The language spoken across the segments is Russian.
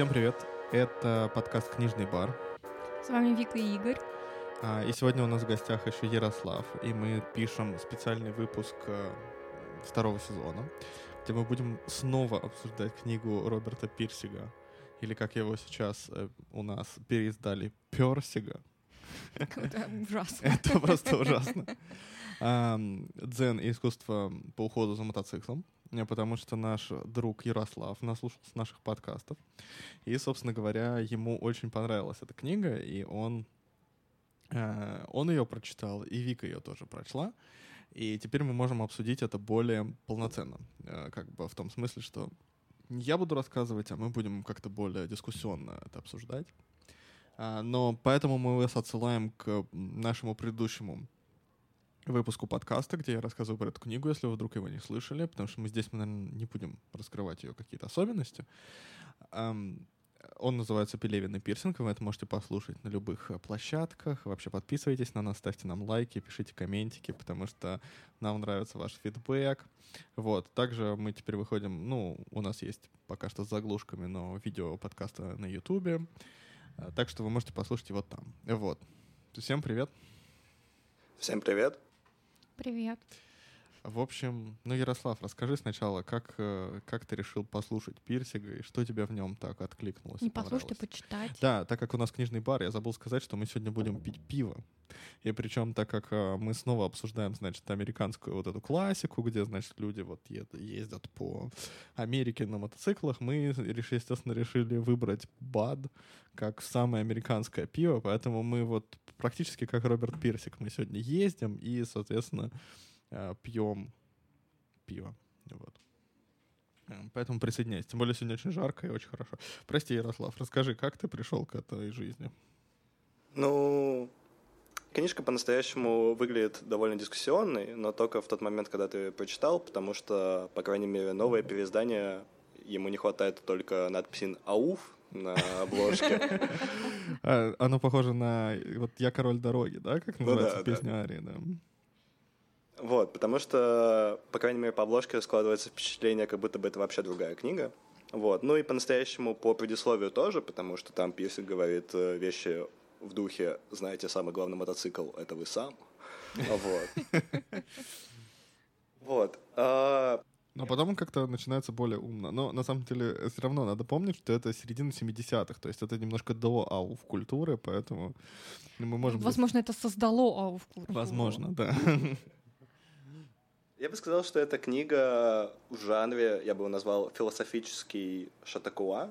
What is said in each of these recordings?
Всем привет! Это подкаст «Книжный бар». С вами Вика и Игорь. А, и сегодня у нас в гостях еще Ярослав, и мы пишем специальный выпуск э, второго сезона, где мы будем снова обсуждать книгу Роберта Пирсига, или как его сейчас э, у нас переиздали, Персига. Это ужасно. Это просто ужасно. Дзен и искусство по уходу за мотоциклом, потому что наш друг Ярослав наслушался наших подкастов. И, собственно говоря, ему очень понравилась эта книга, и он, э, он ее прочитал, и Вика ее тоже прочла. И теперь мы можем обсудить это более полноценно. Э, как бы в том смысле, что я буду рассказывать, а мы будем как-то более дискуссионно это обсуждать. А, но поэтому мы вас отсылаем к нашему предыдущему выпуску подкаста, где я рассказываю про эту книгу, если вы вдруг его не слышали, потому что мы здесь, мы, наверное, не будем раскрывать ее какие-то особенности. Он называется «Пелевин и пирсинг», вы это можете послушать на любых э, площадках. Вообще подписывайтесь на нас, ставьте нам лайки, пишите комментики, потому что нам нравится ваш фидбэк. Вот. Также мы теперь выходим, ну, у нас есть пока что с заглушками, но видео подкаста на Ютубе. Э, так что вы можете послушать его там. Вот. Всем привет. Всем привет. Привет. В общем, ну, Ярослав, расскажи сначала, как, э, как ты решил послушать Пирсига и что тебе в нем так откликнулось? Не послушать, а почитать. Да, так как у нас книжный бар, я забыл сказать, что мы сегодня будем пить пиво. И причем, так как э, мы снова обсуждаем, значит, американскую вот эту классику, где, значит, люди вот ездят по Америке на мотоциклах, мы, естественно, решили выбрать БАД как самое американское пиво, поэтому мы вот практически как Роберт Пирсик мы сегодня ездим и, соответственно, пьем пиво. Вот. Э, поэтому присоединяйся. Тем более сегодня очень жарко и очень хорошо. Прости, Ярослав, расскажи, как ты пришел к этой жизни? Ну, книжка по-настоящему выглядит довольно дискуссионной, но только в тот момент, когда ты прочитал, потому что, по крайней мере, новое переиздание, ему не хватает только надписи «Ауф» на обложке. А, оно похоже на вот «Я король дороги», да, как ну называется песня. Арии, да? Вот, потому что, по крайней мере, по обложке складывается впечатление, как будто бы это вообще другая книга. Вот. Ну и по-настоящему по предисловию тоже, потому что там Пирсик говорит э, вещи в духе «Знаете, самый главный мотоцикл — это вы сам». Вот. Вот. А, но потом он как-то начинается более умно. Но на самом деле все равно надо помнить, что это середина 70-х. То есть это немножко до ауф культуры, поэтому мы можем... Возможно, это создало ауф культуру. Возможно, да. Я бы сказал, что эта книга в жанре, я бы его назвал философический шатакуа,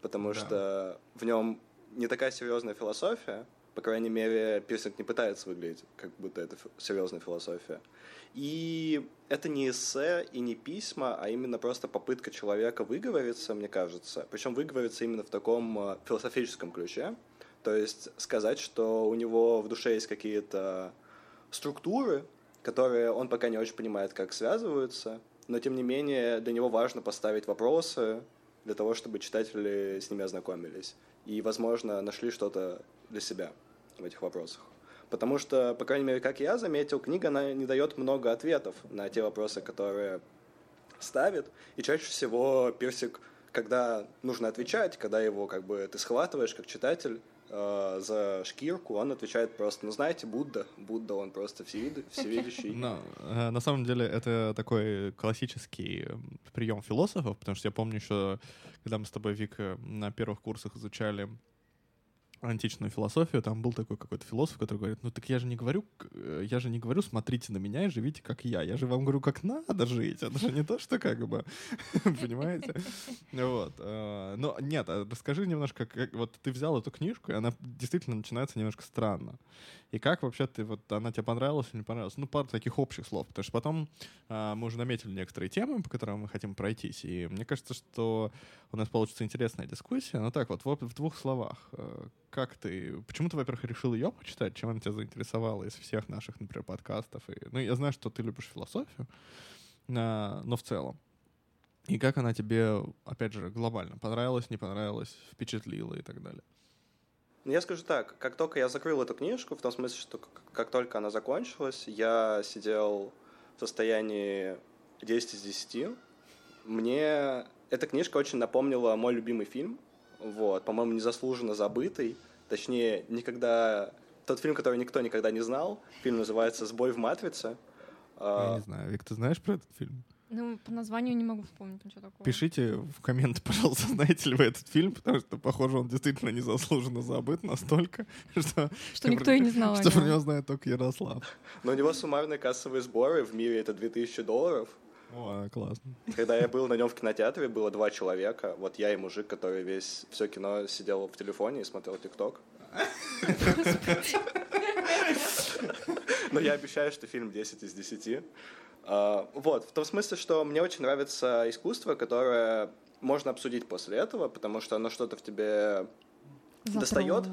потому да. что в нем не такая серьезная философия, по крайней мере, Пирсинг не пытается выглядеть, как будто это серьезная философия. И это не эссе и не письма, а именно просто попытка человека выговориться, мне кажется. Причем выговориться именно в таком э, философическом ключе. То есть сказать, что у него в душе есть какие-то структуры, которые он пока не очень понимает, как связываются, но тем не менее для него важно поставить вопросы для того, чтобы читатели с ними ознакомились и, возможно, нашли что-то для себя в этих вопросах. Потому что, по крайней мере, как я заметил, книга она не дает много ответов на те вопросы, которые ставит, и чаще всего Персик, когда нужно отвечать, когда его как бы ты схватываешь как читатель, э, за шкирку, он отвечает просто, ну знаете, Будда, Будда, он просто всевид... всевидящий. Но, э, на самом деле это такой классический эм, прием философов, потому что я помню еще, когда мы с тобой, Вика, на первых курсах изучали античную философию, там был такой какой-то философ, который говорит, ну так я же не говорю, э, я же не говорю, смотрите на меня и живите как я, я же вам говорю, как надо жить, это же не то, что как бы, понимаете? Вот. Э, но нет, а расскажи немножко, вот ты взял эту книжку, и она действительно начинается немножко странно. И как вообще ты, вот она тебе понравилась или не понравилась? Ну, пару таких общих слов, потому что потом э, мы уже наметили некоторые темы, по которым мы хотим пройтись, и мне кажется, что у нас получится интересная дискуссия, но так вот, в двух словах, как ты... Почему ты, во-первых, решил ее почитать? Чем она тебя заинтересовала из всех наших, например, подкастов? И, ну, я знаю, что ты любишь философию, а, но в целом. И как она тебе, опять же, глобально понравилась, не понравилась, впечатлила и так далее? Ну, я скажу так, как только я закрыл эту книжку, в том смысле, что как только она закончилась, я сидел в состоянии 10 из 10. Мне эта книжка очень напомнила мой любимый фильм — Вот, по-моему, незаслуженно забытый. Точнее, никогда... Тот фильм, который никто никогда не знал. Фильм называется «Сбой в матрице». Я А, не знаю. Вик, ты знаешь про этот фильм? Ну, по названию не могу вспомнить ничего такого. Пишите в комменты, пожалуйста, знаете ли вы этот фильм, потому что, похоже, он действительно незаслуженно забыт настолько, что, Что никто и не знал что про нем. него знает только Ярослав. Но у него суммарные кассовые сборы в мире это 2000 долларов. О, классно. Когда я был на нем в кинотеатре, было два человека. Вот я и мужик, который весь все кино сидел в телефоне и смотрел ТикТок. Но я обещаю, что фильм 10 из 10. А, Вот, в том смысле, что мне очень нравится искусство, которое можно обсудить после этого, потому что оно что-то в тебе достает?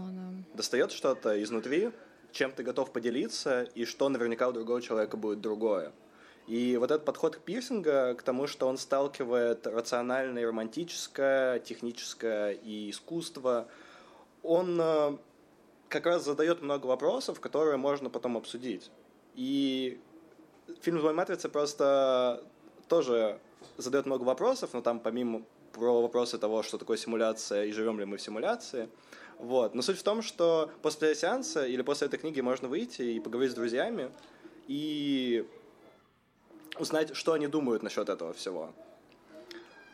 Достает что-то изнутри, чем ты готов поделиться, и что наверняка у другого человека будет другое. И вот этот подход к пирсинга, к тому, что он сталкивает рациональное и романтическое, техническое и искусство, он э, как раз задает много вопросов, которые можно потом обсудить. И фильм «Злой матрица» просто тоже задает много вопросов, но там помимо про вопросы того, что такое симуляция и живем ли мы в симуляции, вот. Но суть в том, что после сеанса или после этой книги можно выйти и поговорить с друзьями и узнать, что они думают насчет этого всего.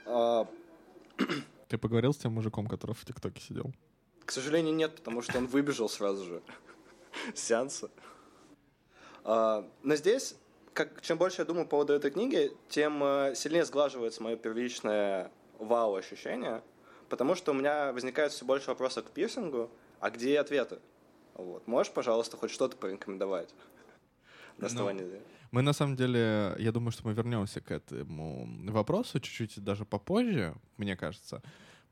А, Ты поговорил с тем мужиком, который в ТикТоке сидел? К сожалению, нет, потому что он выбежал сразу же с сеанса. А, Но здесь, как, чем больше я думаю по поводу этой книги, тем э, сильнее сглаживается мое первичное вау-ощущение, потому что у меня возникает все больше вопросов к пирсингу, а где ответы? Вот. Можешь, пожалуйста, хоть что-то порекомендовать на Ну, основании? Мы на самом деле, я думаю, что мы вернемся к этому вопросу чуть-чуть даже попозже, мне кажется,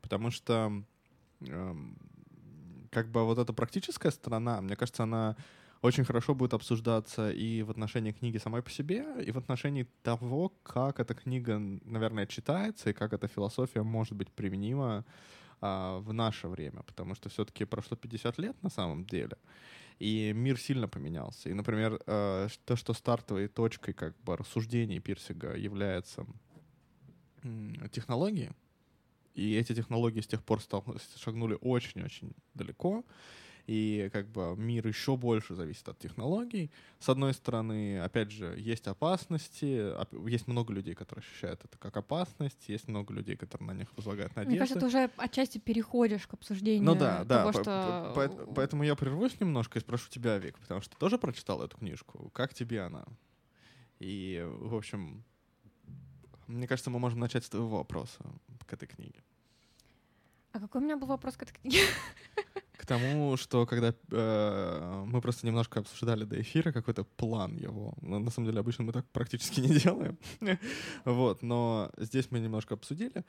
потому что эм, как бы вот эта практическая сторона, мне кажется, она очень хорошо будет обсуждаться и в отношении книги самой по себе, и в отношении того, как эта книга, наверное, читается, и как эта философия может быть применима а, в наше время, потому что все-таки прошло 50 лет на самом деле, и мир сильно поменялся. И, например, э, то, что стартовой точкой как бы рассуждений Пирсига является технологии, и эти технологии с тех пор стал- шагнули очень-очень далеко, и как бы мир еще больше зависит от технологий. С одной стороны, опять же, есть опасности, оп- есть много людей, которые ощущают это как опасность, есть много людей, которые на них возлагают надежды. Мне кажется, ты уже отчасти переходишь к обсуждению Ну да, да. того, по- что... по- по- Поэтому я прервусь немножко и спрошу тебя, Вик, потому что ты тоже прочитал эту книжку. Как тебе она? И, в общем, мне кажется, мы можем начать с твоего вопроса к этой книге. А какой у меня был вопрос к этой книге? К тому, что когда э, мы просто немножко обсуждали до эфира какой-то план его. Но на самом деле обычно мы так практически не делаем. вот, но здесь мы немножко обсудили.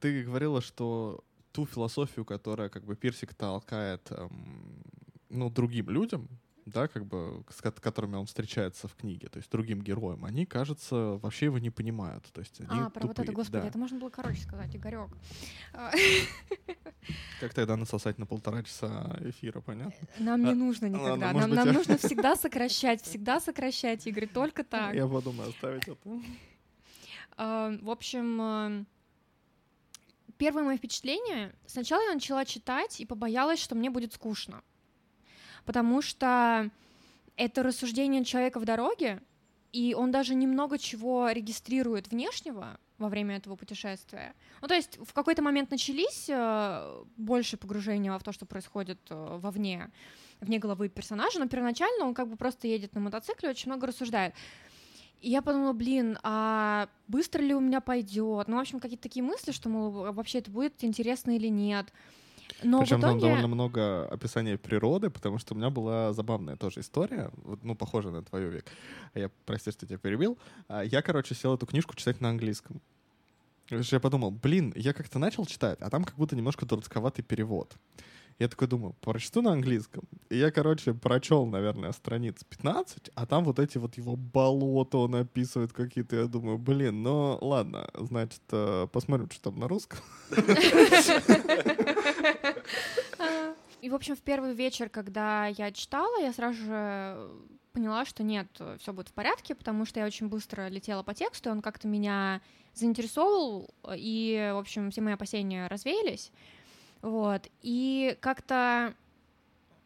Ты говорила, что ту философию, которая как бы Пирсик толкает эм, ну, другим людям, да, как бы, с ко- которыми он встречается в книге, то есть другим героям, они, кажется, вообще его не понимают. То есть они А, про вот это, тупые, господи, да. это можно было короче сказать, Игорек. А, Как тогда насосать на полтора часа эфира, понятно? Нам не А, нужно ладно, никогда. может Нам нам нужно всегда сокращать, всегда сокращать, Игорь, только так. Я подумаю оставить это. А, В общем, а, первое мое впечатление, сначала я начала читать и побоялась, что мне будет скучно. Потому что это рассуждение человека в дороге, и он даже немного чего регистрирует внешнего во время этого путешествия. Ну, то есть в какой-то момент начались э, больше погружения в то, что происходит э, вовне, вне головы персонажа, но первоначально он как бы просто едет на мотоцикле, очень много рассуждает. И я подумала, блин, а быстро ли у меня пойдет? Ну, в общем, какие-то такие мысли, что, мол, вообще это будет интересно или нет. Но Причем в там итоге... довольно много описания природы, потому что у меня была забавная тоже история, ну, похожая на твою век. Я, прости, что тебя перебил. А, Я, короче, сел эту книжку читать на английском. Потому что Я подумал, блин, я как-то начал читать, а там как будто немножко дурацковатый перевод. Я такой думаю, прочту на английском. И я, короче, прочел, наверное, страниц 15, а там вот эти вот его болота он описывает какие-то. Я думаю, блин, ну ладно, значит, э, посмотрим, что там на русском. И, в общем, в первый вечер, когда я читала, я сразу же поняла, что нет, все будет в порядке, потому что я очень быстро летела по тексту, он как-то меня заинтересовал, и, в общем, все мои опасения развеялись. Вот. И как-то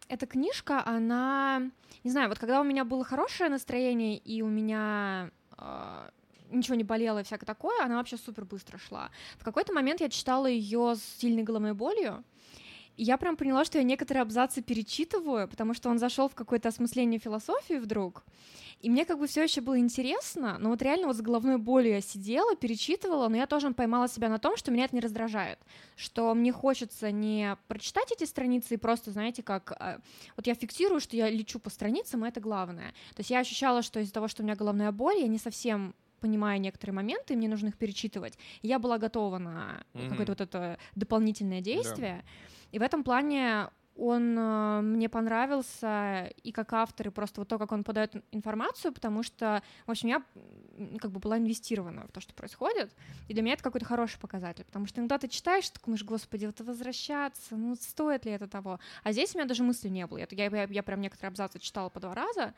эта книжка, она, не знаю, вот когда у меня было хорошее настроение и у меня э, ничего не болело и всякое такое, она вообще супер быстро шла. В какой-то момент я читала ее с сильной головной болью, я прям поняла, что я некоторые абзацы перечитываю, потому что он зашел в какое-то осмысление философии вдруг. И мне как бы все еще было интересно, но вот реально вот с головной болью я сидела, перечитывала, но я тоже поймала себя на том, что меня это не раздражает, что мне хочется не прочитать эти страницы и просто, знаете, как... Э, вот я фиксирую, что я лечу по страницам, и это главное. То есть я ощущала, что из-за того, что у меня головная боль, я не совсем понимаю некоторые моменты, мне нужно их перечитывать. Я была готова на mm-hmm. какое-то вот это дополнительное действие. Да. И в этом плане он э, мне понравился и как автор, и просто вот то, как он подает информацию, потому что, в общем, я как бы была инвестирована в то, что происходит, и для меня это какой-то хороший показатель, потому что иногда ты читаешь, ты думаешь, господи, вот возвращаться, ну стоит ли это того? А здесь у меня даже мысли не было, я, я, я прям некоторые абзацы читала по два раза,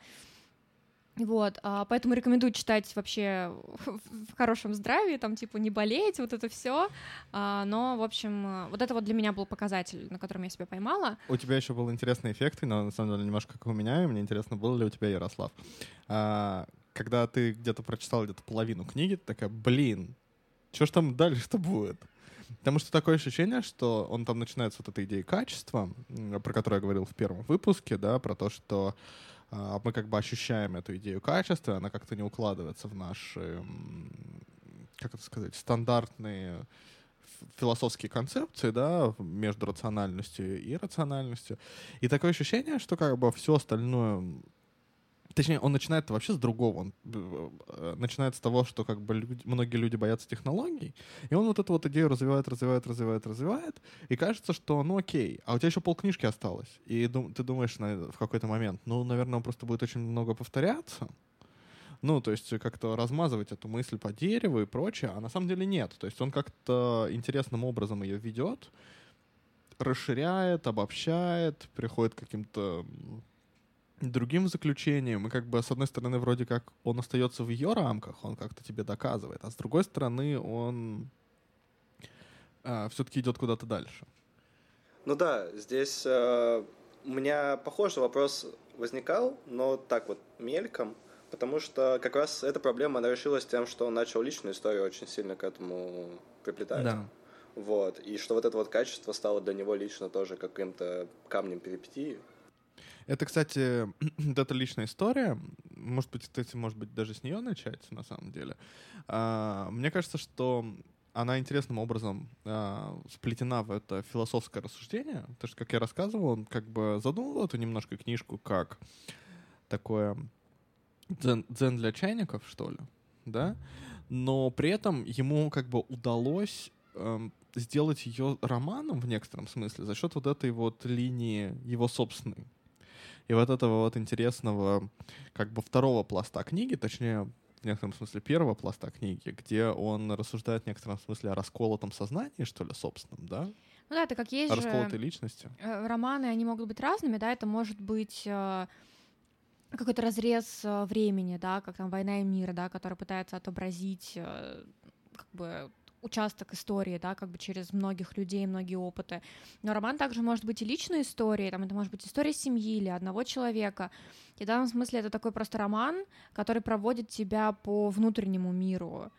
вот, а, поэтому рекомендую читать вообще в хорошем здравии, там, типа, не болеть, вот это все. А, но, в общем, вот это вот для меня был показатель, на котором я себя поймала. У тебя еще был интересный эффект, но на самом деле немножко как у меня, и мне интересно, был ли у тебя Ярослав. А, когда ты где-то прочитал где-то половину книги, ты такая, блин, что ж там дальше-то будет? Потому что такое ощущение, что он там начинается вот этой идеей качества, про которую я говорил в первом выпуске, да, про то, что а, мы как бы ощущаем эту идею качества, она как-то не укладывается в наши, как это сказать, стандартные философские концепции, да, между рациональностью и рациональностью. И такое ощущение, что как бы все остальное Точнее, он начинает вообще с другого. Он э, начинает с того, что как бы люди, многие люди боятся технологий, и он вот эту вот идею развивает, развивает, развивает, развивает, и кажется, что ну окей, а у тебя еще полкнижки осталось, и дум, ты думаешь на, в какой-то момент, ну, наверное, он просто будет очень много повторяться, ну, то есть как-то размазывать эту мысль по дереву и прочее, а на самом деле нет. То есть он как-то интересным образом ее ведет, расширяет, обобщает, приходит к каким-то другим заключением, и как бы с одной стороны вроде как он остается в ее рамках, он как-то тебе доказывает, а с другой стороны он а, все-таки идет куда-то дальше. Ну да, здесь э, у меня похожий вопрос возникал, но так вот мельком, потому что как раз эта проблема, она решилась тем, что он начал личную историю очень сильно к этому приплетать. Да. Вот, и что вот это вот качество стало для него лично тоже каким-то камнем перипетии. Это, кстати, это личная история. Может быть, кстати, может быть, даже с нее начать, на самом деле. А, мне кажется, что она интересным образом а, сплетена в это философское рассуждение. Потому что, как я рассказывал, он как бы задумал эту немножко книжку как такое дзен, дзен для чайников, что ли, да? Но при этом ему как бы удалось эм, сделать ее романом в некотором смысле за счет вот этой вот линии его собственной и вот этого вот интересного, как бы второго пласта книги, точнее, в некотором смысле первого пласта книги, где он рассуждает в некотором смысле о расколотом сознании, что ли, собственном, да? Ну да, это как есть Расколотой же личности. Э, романы, они могут быть разными, да, это может быть э, какой-то разрез э, времени, да, как там «Война и мир», да, который пытается отобразить как бы участок истории, да, как бы через многих людей, многие опыты. Но роман также может быть и личной историей, там это может быть история семьи или одного человека. И в данном смысле это такой просто роман, который проводит тебя по внутреннему миру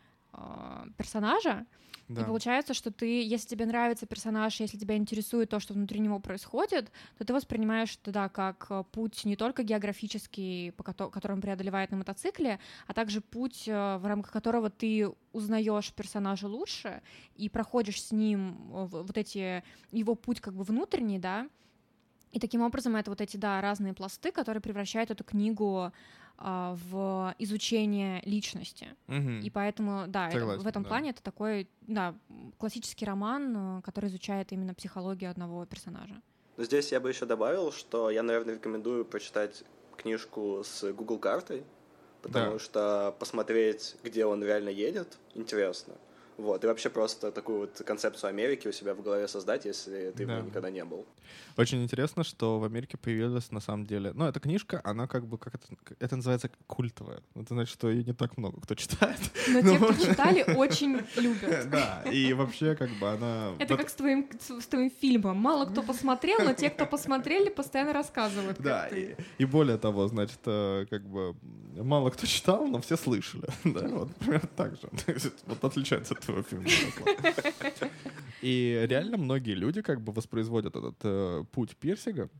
персонажа, да. И получается, что ты, если тебе нравится персонаж, если тебя интересует то, что внутри него происходит, то ты воспринимаешь это да, как э, путь не только географический, по которому преодолевает на мотоцикле, а также путь, э, в рамках которого ты узнаешь персонажа лучше и проходишь с ним э, вот эти его путь как бы внутренний, да. И таким образом это вот эти да разные пласты, которые превращают эту книгу а, в изучение личности. Угу. И поэтому, да, Согласен, это, в этом да. плане это такой, да, классический роман, э, который изучает именно психологию одного персонажа. Но здесь я бы еще добавил, что я, наверное, рекомендую прочитать книжку с Google картой, потому да. что посмотреть, где он реально едет, интересно. Вот, и вообще просто такую вот концепцию Америки у себя в голове создать, если ты да. в ней никогда не был. Очень интересно, что в Америке появилась на самом деле... Ну, эта книжка, она как бы, как это, это называется, культовая. Это значит, что ее не так много кто читает. Но те, кто читали, очень любят. Да, и вообще как бы она... Это как с твоим, с твоим фильмом. Мало кто посмотрел, но те, кто посмотрели, постоянно рассказывают. Да, и, и более того, значит, э, как бы мало кто читал, но все слышали. Да, вот примерно так же. Вот отличается от твоего фильма. И реально многие люди как бы воспроизводят этот э, путь Персига.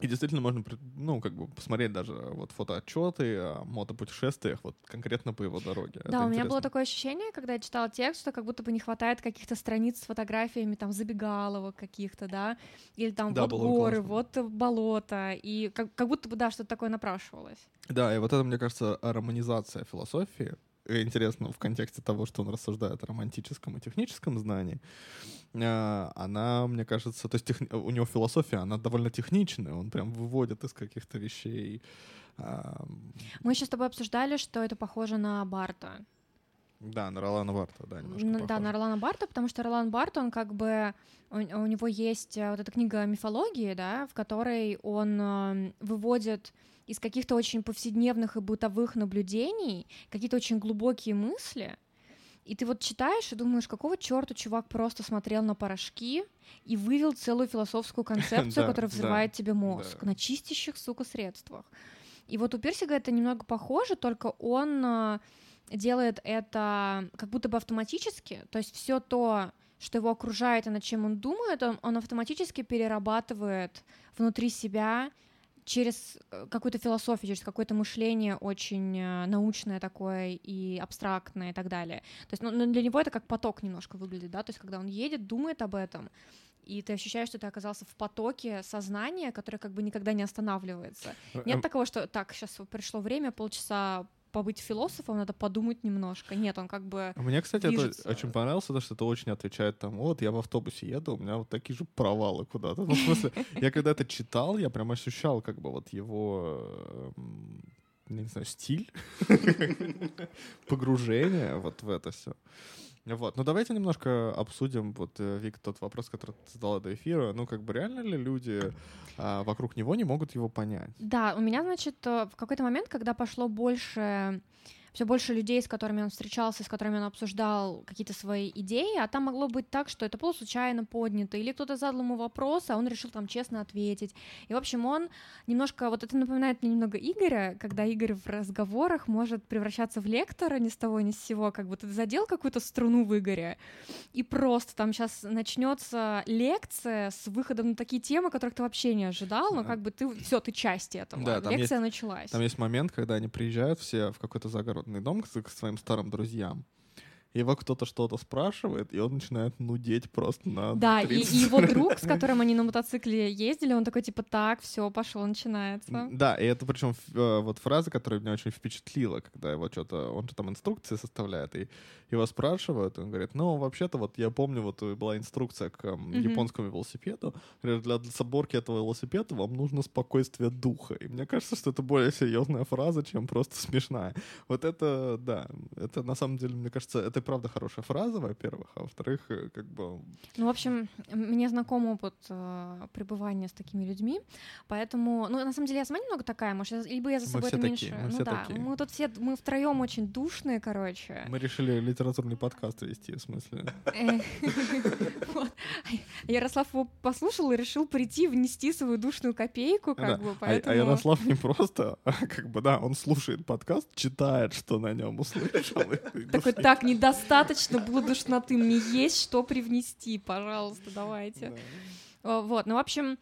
И действительно можно, ну, как бы посмотреть даже вот фотоотчеты о мотопутешествиях вот конкретно по его дороге. Да, Это у меня интересно. было такое ощущение, когда я читала текст, что как будто бы не хватает каких-то страниц с фотографиями там забегаловок каких-то, да, или там да, вот горы, классно. вот болото, и как, как будто бы, да, что-то такое напрашивалось. Да, и вот это, мне кажется, романизация философии, интересно в контексте того, что он рассуждает о романтическом и техническом знании, а, она, мне кажется, то есть техни... у него философия, она довольно техничная, он прям выводит из каких-то вещей. Мы еще с тобой обсуждали, что это похоже на Барта. Да, на Ролана Барта, да, немножко похоже. Да, на Ролана Барта, потому что Ролан Барт, он как бы, у, у него есть э, вот эта книга мифологии, да, в которой он э, выводит из каких-то очень повседневных и бытовых наблюдений какие-то очень глубокие мысли, и ты вот читаешь и думаешь, какого черта чувак просто смотрел на порошки и вывел целую философскую концепцию, которая взрывает тебе мозг на чистящих, сука, средствах. И вот у Персига это немного похоже, только он э, делает это как будто бы автоматически, то есть все то, что его окружает и над чем он думает, он, он автоматически перерабатывает внутри себя через э, какую-то философию, через какое-то мышление очень э, научное такое и абстрактное и так далее. То есть ну, ну, для него это как поток немножко выглядит, да, то есть когда он едет, думает об этом, и ты ощущаешь, что ты оказался в потоке сознания, которое как бы никогда не останавливается. Э, Нет такого, что так, сейчас пришло время, полчаса побыть философом, надо подумать немножко. Нет, он как бы Мне, кстати, движется. это очень понравилось, потому что это очень отвечает там, вот, я в автобусе еду, у меня вот такие же провалы куда-то. Ну, в смысле, я когда это читал, я прям ощущал как бы вот его не знаю, стиль, погружение вот в это все. Вот, ну давайте немножко обсудим, вот, э, Вик, тот вопрос, который ты задала до эфира. Ну, как бы реально ли люди а, вокруг него не могут его понять? Да, у меня, значит, в какой-то момент, когда пошло больше все больше людей, с которыми он встречался, с которыми он обсуждал какие-то свои идеи, а там могло быть так, что это было случайно поднято, или кто-то задал ему вопрос, а он решил там честно ответить. И, в общем, он немножко, вот это напоминает мне немного Игоря, когда Игорь в разговорах может превращаться в лектора ни с того ни с сего, как бы ты задел какую-то струну в Игоре, и просто там сейчас начнется лекция с выходом на такие темы, которых ты вообще не ожидал, но как бы ты, все, ты часть этого. Да, лекция есть, началась. Там есть момент, когда они приезжают все в какой-то загород загородный дом к, к своим старым друзьям его кто-то что-то спрашивает, и он начинает нудеть просто на Да, и, и его друг, с которым они на мотоцикле ездили, он такой типа, так, все, пошло, начинается. Да, и это причем э, вот фраза, которая меня очень впечатлила, когда его что-то, он же там инструкции составляет, и его спрашивают, и он говорит, ну, вообще-то вот я помню, вот была инструкция к mm-hmm. японскому велосипеду, для, для соборки этого велосипеда вам нужно спокойствие духа, и мне кажется, что это более серьезная фраза, чем просто смешная. Вот это, да, это на самом деле, мне кажется, это правда хорошая фраза, во-первых, а во-вторых, э, как бы... Ну, в общем, мне знаком опыт э, пребывания с такими людьми, поэтому, ну, на самом деле, я сама немного такая, может, либо я за собой это меньше... Такие, мы ну все да, такие. мы тут все, мы втроем очень душные, короче. Мы решили литературный подкаст вести, в смысле. Ярослав его послушал и решил прийти, внести свою душную копейку, как бы, а, а поэтому... А Ярослав не просто, а как бы, да, он слушает подкаст, читает, что на нем услышал. Такой, так, не недостаточно было душноты, мне есть что привнести, пожалуйста, давайте. Да. Вот, ну, в общем,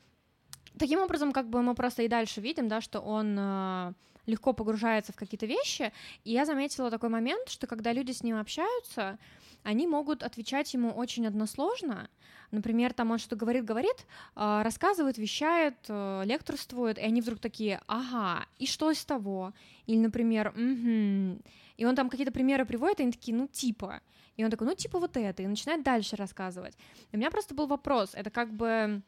таким образом, как бы мы просто и дальше видим, да, что он э, легко погружается в какие-то вещи, и я заметила такой момент, что когда люди с ним общаются, они могут отвечать ему очень односложно. Например, там он что говорит, говорит, э, рассказывает, вещает, э, лекторствует, и они вдруг такие, ага, и что из того? Или, например, угу, и он там какие-то примеры приводит, и они такие, ну, типа. И он такой, ну, типа вот это, и начинает дальше рассказывать. И у меня просто был вопрос, это как бы...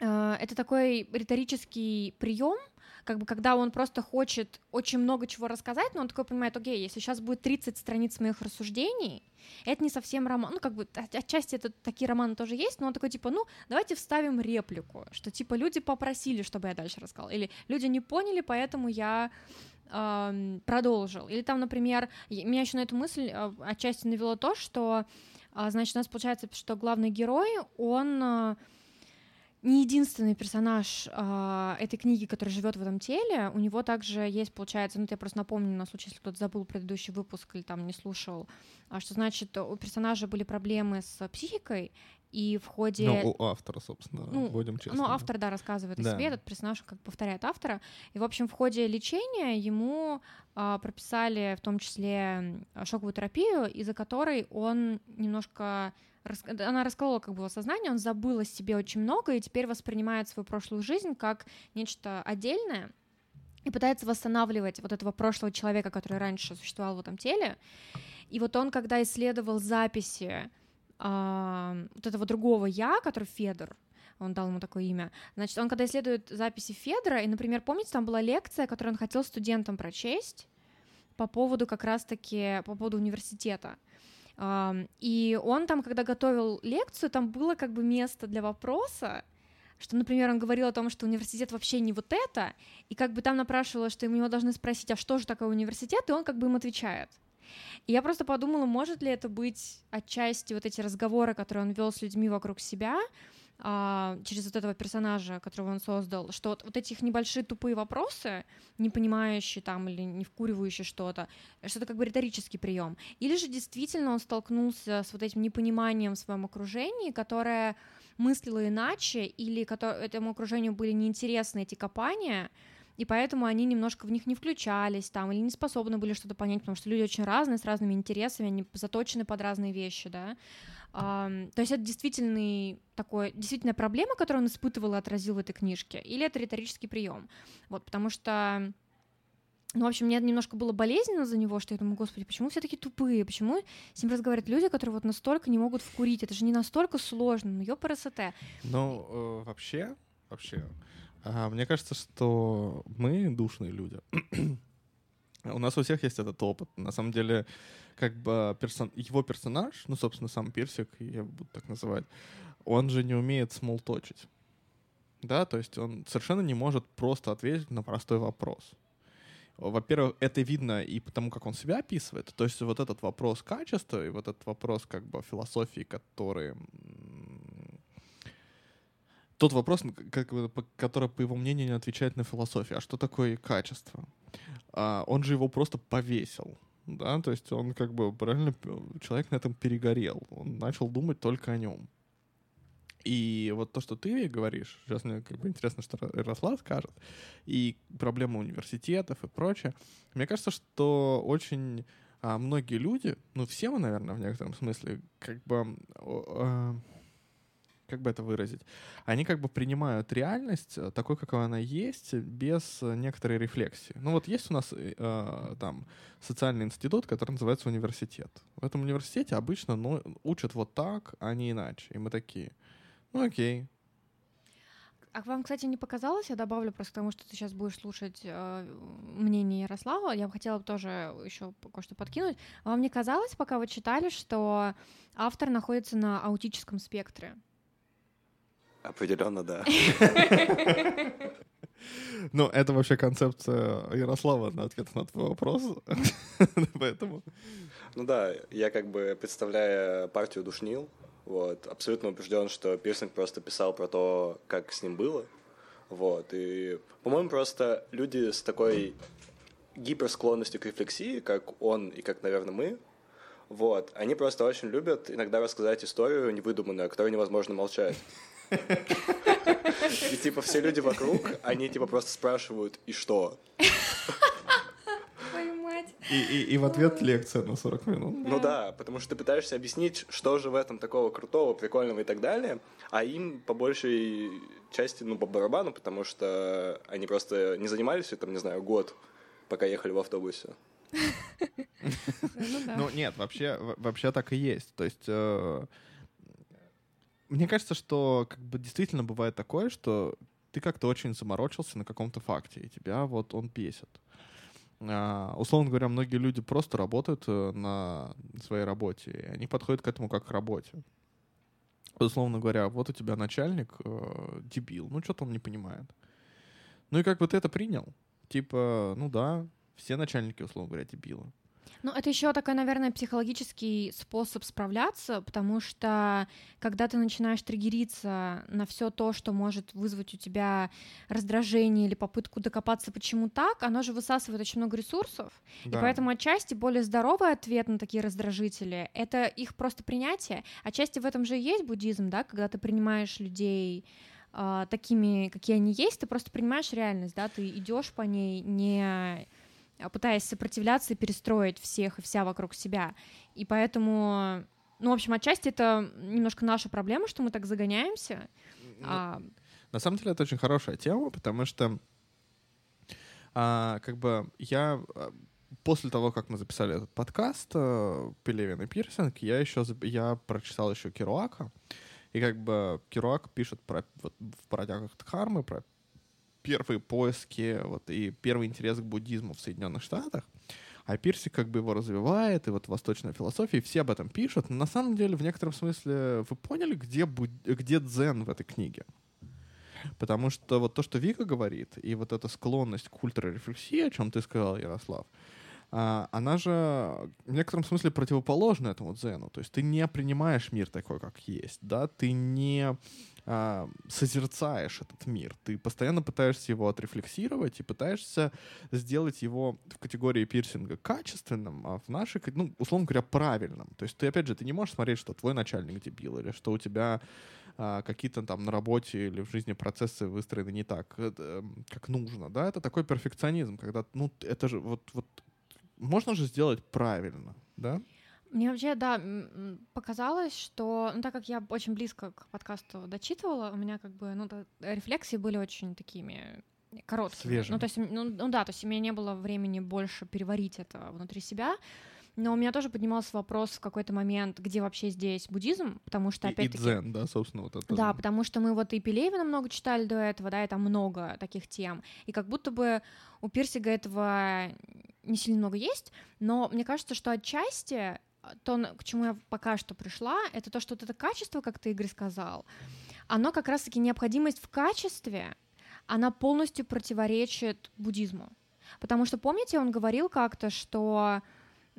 Э, это такой риторический прием, как бы когда он просто хочет очень много чего рассказать, но он такой понимает, окей, если сейчас будет 30 страниц моих рассуждений, это не совсем роман, ну как бы отчасти это такие романы тоже есть, но он такой типа, ну давайте вставим реплику, что типа люди попросили, чтобы я дальше рассказал, или люди не поняли, поэтому я э, продолжил, или там, например, меня еще на эту мысль э, отчасти навело то, что, э, значит, у нас получается, что главный герой, он э, не единственный персонаж э, этой книги, который живет в этом теле. У него также есть, получается, ну, я просто напомню на случай, если кто-то забыл предыдущий выпуск или там не слушал, а, что значит, у персонажа были проблемы с психикой, и в ходе... Ну, у автора, собственно, ну, будем честны. Ну, автор, да, рассказывает да. о себе, этот персонаж как повторяет автора. И, в общем, в ходе лечения ему а, прописали в том числе шоковую терапию, из-за которой он немножко она расколола как бы его сознание, он забыл о себе очень много и теперь воспринимает свою прошлую жизнь как нечто отдельное и пытается восстанавливать вот этого прошлого человека, который раньше существовал в этом теле. И вот он, когда исследовал записи э, вот этого другого я, который Федор, он дал ему такое имя. Значит, он когда исследует записи Федора, и, например, помните, там была лекция, которую он хотел студентам прочесть по поводу как раз-таки, по поводу университета. И он там, когда готовил лекцию, там было как бы место для вопроса, что, например, он говорил о том, что университет вообще не вот это, и как бы там напрашивалось, что ему должны спросить, а что же такое университет, и он как бы им отвечает. И я просто подумала, может ли это быть отчасти вот эти разговоры, которые он вел с людьми вокруг себя, а, через вот этого персонажа, которого он создал, что вот, вот этих небольшие тупые вопросы, не понимающие там или не вкуривающие что-то, что это как бы риторический прием. Или же действительно он столкнулся с вот этим непониманием в своем окружении, которое мыслило иначе, или которое, этому окружению были неинтересны эти копания, и поэтому они немножко в них не включались там, или не способны были что-то понять, потому что люди очень разные, с разными интересами, они заточены под разные вещи, да, то есть это действительный такой, действительно проблема, которую он испытывал и отразил в этой книжке, или это риторический прием? Вот, потому что ну, в общем, мне немножко было болезненно за него, что я думаю, господи, почему все такие тупые, почему с ним разговаривают люди, которые вот настолько не могут вкурить, это же не настолько сложно, ну, ёпарасоте. Ну, э, вообще, вообще, э, мне кажется, что мы душные люди. У нас у всех есть этот опыт. На самом деле, как бы персон... его персонаж, ну, собственно, сам Персик, я буду так называть, он же не умеет смолточить. Да, то есть он совершенно не может просто ответить на простой вопрос. Во-первых, это видно и потому, как он себя описывает. То есть вот этот вопрос качества и вот этот вопрос как бы философии, который... Тот вопрос, как, который, по его мнению, не отвечает на философию. А что такое качество? А, он же его просто повесил да, то есть он как бы правильно, человек на этом перегорел, он начал думать только о нем. И вот то, что ты говоришь, сейчас мне как бы интересно, что Ярослав скажет, и проблема университетов и прочее, мне кажется, что очень а, многие люди, ну все мы, наверное, в некотором смысле, как бы... А, как бы это выразить, они как бы принимают реальность э, такой, какой она есть, без некоторой рефлексии. Ну вот есть у нас э, э, там социальный институт, который называется университет. В этом университете обычно ну, учат вот так, а не иначе. И мы такие, ну окей, а вам, кстати, не показалось, я добавлю просто потому, что ты сейчас будешь слушать э, мнение Ярослава, я бы хотела тоже еще кое-что подкинуть. Вам не казалось, пока вы читали, что автор находится на аутическом спектре? Определенно, да. Ну, это вообще концепция Ярослава на ответ на твой вопрос. Поэтому. Ну да, я как бы представляя партию душнил, вот, абсолютно убежден, что Пирсинг просто писал про то, как с ним было. Вот, и, по-моему, просто люди с такой гиперсклонностью к рефлексии, как он и как, наверное, мы, вот, они просто очень любят иногда рассказать историю невыдуманную, о которой невозможно молчать. И типа все люди вокруг, они типа просто спрашивают, и что? И, и, и в ответ лекция на 40 минут. Да. Ну да, потому что ты пытаешься объяснить, что же в этом такого крутого, прикольного и так далее, а им по большей части, ну, по барабану, потому что они просто не занимались этим, не знаю, год, пока ехали в автобусе. Ну, ну нет, вообще, вообще так и есть. То есть э, мне кажется, что как бы действительно бывает такое, что ты как-то очень заморочился на каком-то факте, и тебя вот он бесит. А, условно говоря, многие люди просто работают э, на своей работе, и они подходят к этому как к работе. Условно говоря, вот у тебя начальник э, дебил, ну что-то он не понимает. Ну и как бы ты это принял? Типа, ну да, все начальники, условно говоря, дебилы. Ну, это еще такой, наверное, психологический способ справляться, потому что когда ты начинаешь триггериться на все то, что может вызвать у тебя раздражение или попытку докопаться, почему так, оно же высасывает очень много ресурсов. Да. И поэтому отчасти более здоровый ответ на такие раздражители — это их просто принятие. Отчасти в этом же и есть буддизм, да, когда ты принимаешь людей э, такими, какие они есть, ты просто принимаешь реальность, да, ты идешь по ней не пытаясь сопротивляться и перестроить всех и вся вокруг себя. И поэтому, ну, в общем, отчасти это немножко наша проблема, что мы так загоняемся. Ну, а... На самом деле это очень хорошая тема, потому что а, как бы я а, после того, как мы записали этот подкаст э, Пелевин и Пирсинг, я еще я прочитал еще Керуака, и как бы Керуак пишет про вот, в парадягах Дхармы про первые поиски вот, и первый интерес к буддизму в Соединенных Штатах. А Пирси как бы его развивает, и вот восточная философия, и все об этом пишут. Но на самом деле, в некотором смысле, вы поняли, где, буд... где дзен в этой книге? Потому что вот то, что Вика говорит, и вот эта склонность к ультрарефлексии, о чем ты сказал, Ярослав, а, она же в некотором смысле противоположна этому дзену. То есть ты не принимаешь мир такой, как есть, да, ты не а, созерцаешь этот мир, ты постоянно пытаешься его отрефлексировать и пытаешься сделать его в категории пирсинга качественным, а в нашей, ну, условно говоря, правильным. То есть ты, опять же, ты не можешь смотреть, что твой начальник дебил, или что у тебя а, какие-то там на работе или в жизни процессы выстроены не так, э, как нужно, да, это такой перфекционизм, когда, ну, это же вот, вот можно же сделать правильно, да? Мне вообще, да, показалось, что, ну, так как я очень близко к подкасту дочитывала, у меня как бы, ну, да, рефлексии были очень такими короткими. Свежими. Ну, то есть, ну, ну да, то есть у меня не было времени больше переварить это внутри себя. Но у меня тоже поднимался вопрос в какой-то момент, где вообще здесь буддизм, потому что, опять-таки... И дзен, да, собственно, вот это. Да, потому что мы вот и Пелевина много читали до этого, да, и там много таких тем. И как будто бы у Пирсига этого не сильно много есть, но мне кажется, что отчасти то, к чему я пока что пришла, это то, что вот это качество, как ты, Игорь, сказал, оно как раз-таки необходимость в качестве, она полностью противоречит буддизму. Потому что, помните, он говорил как-то, что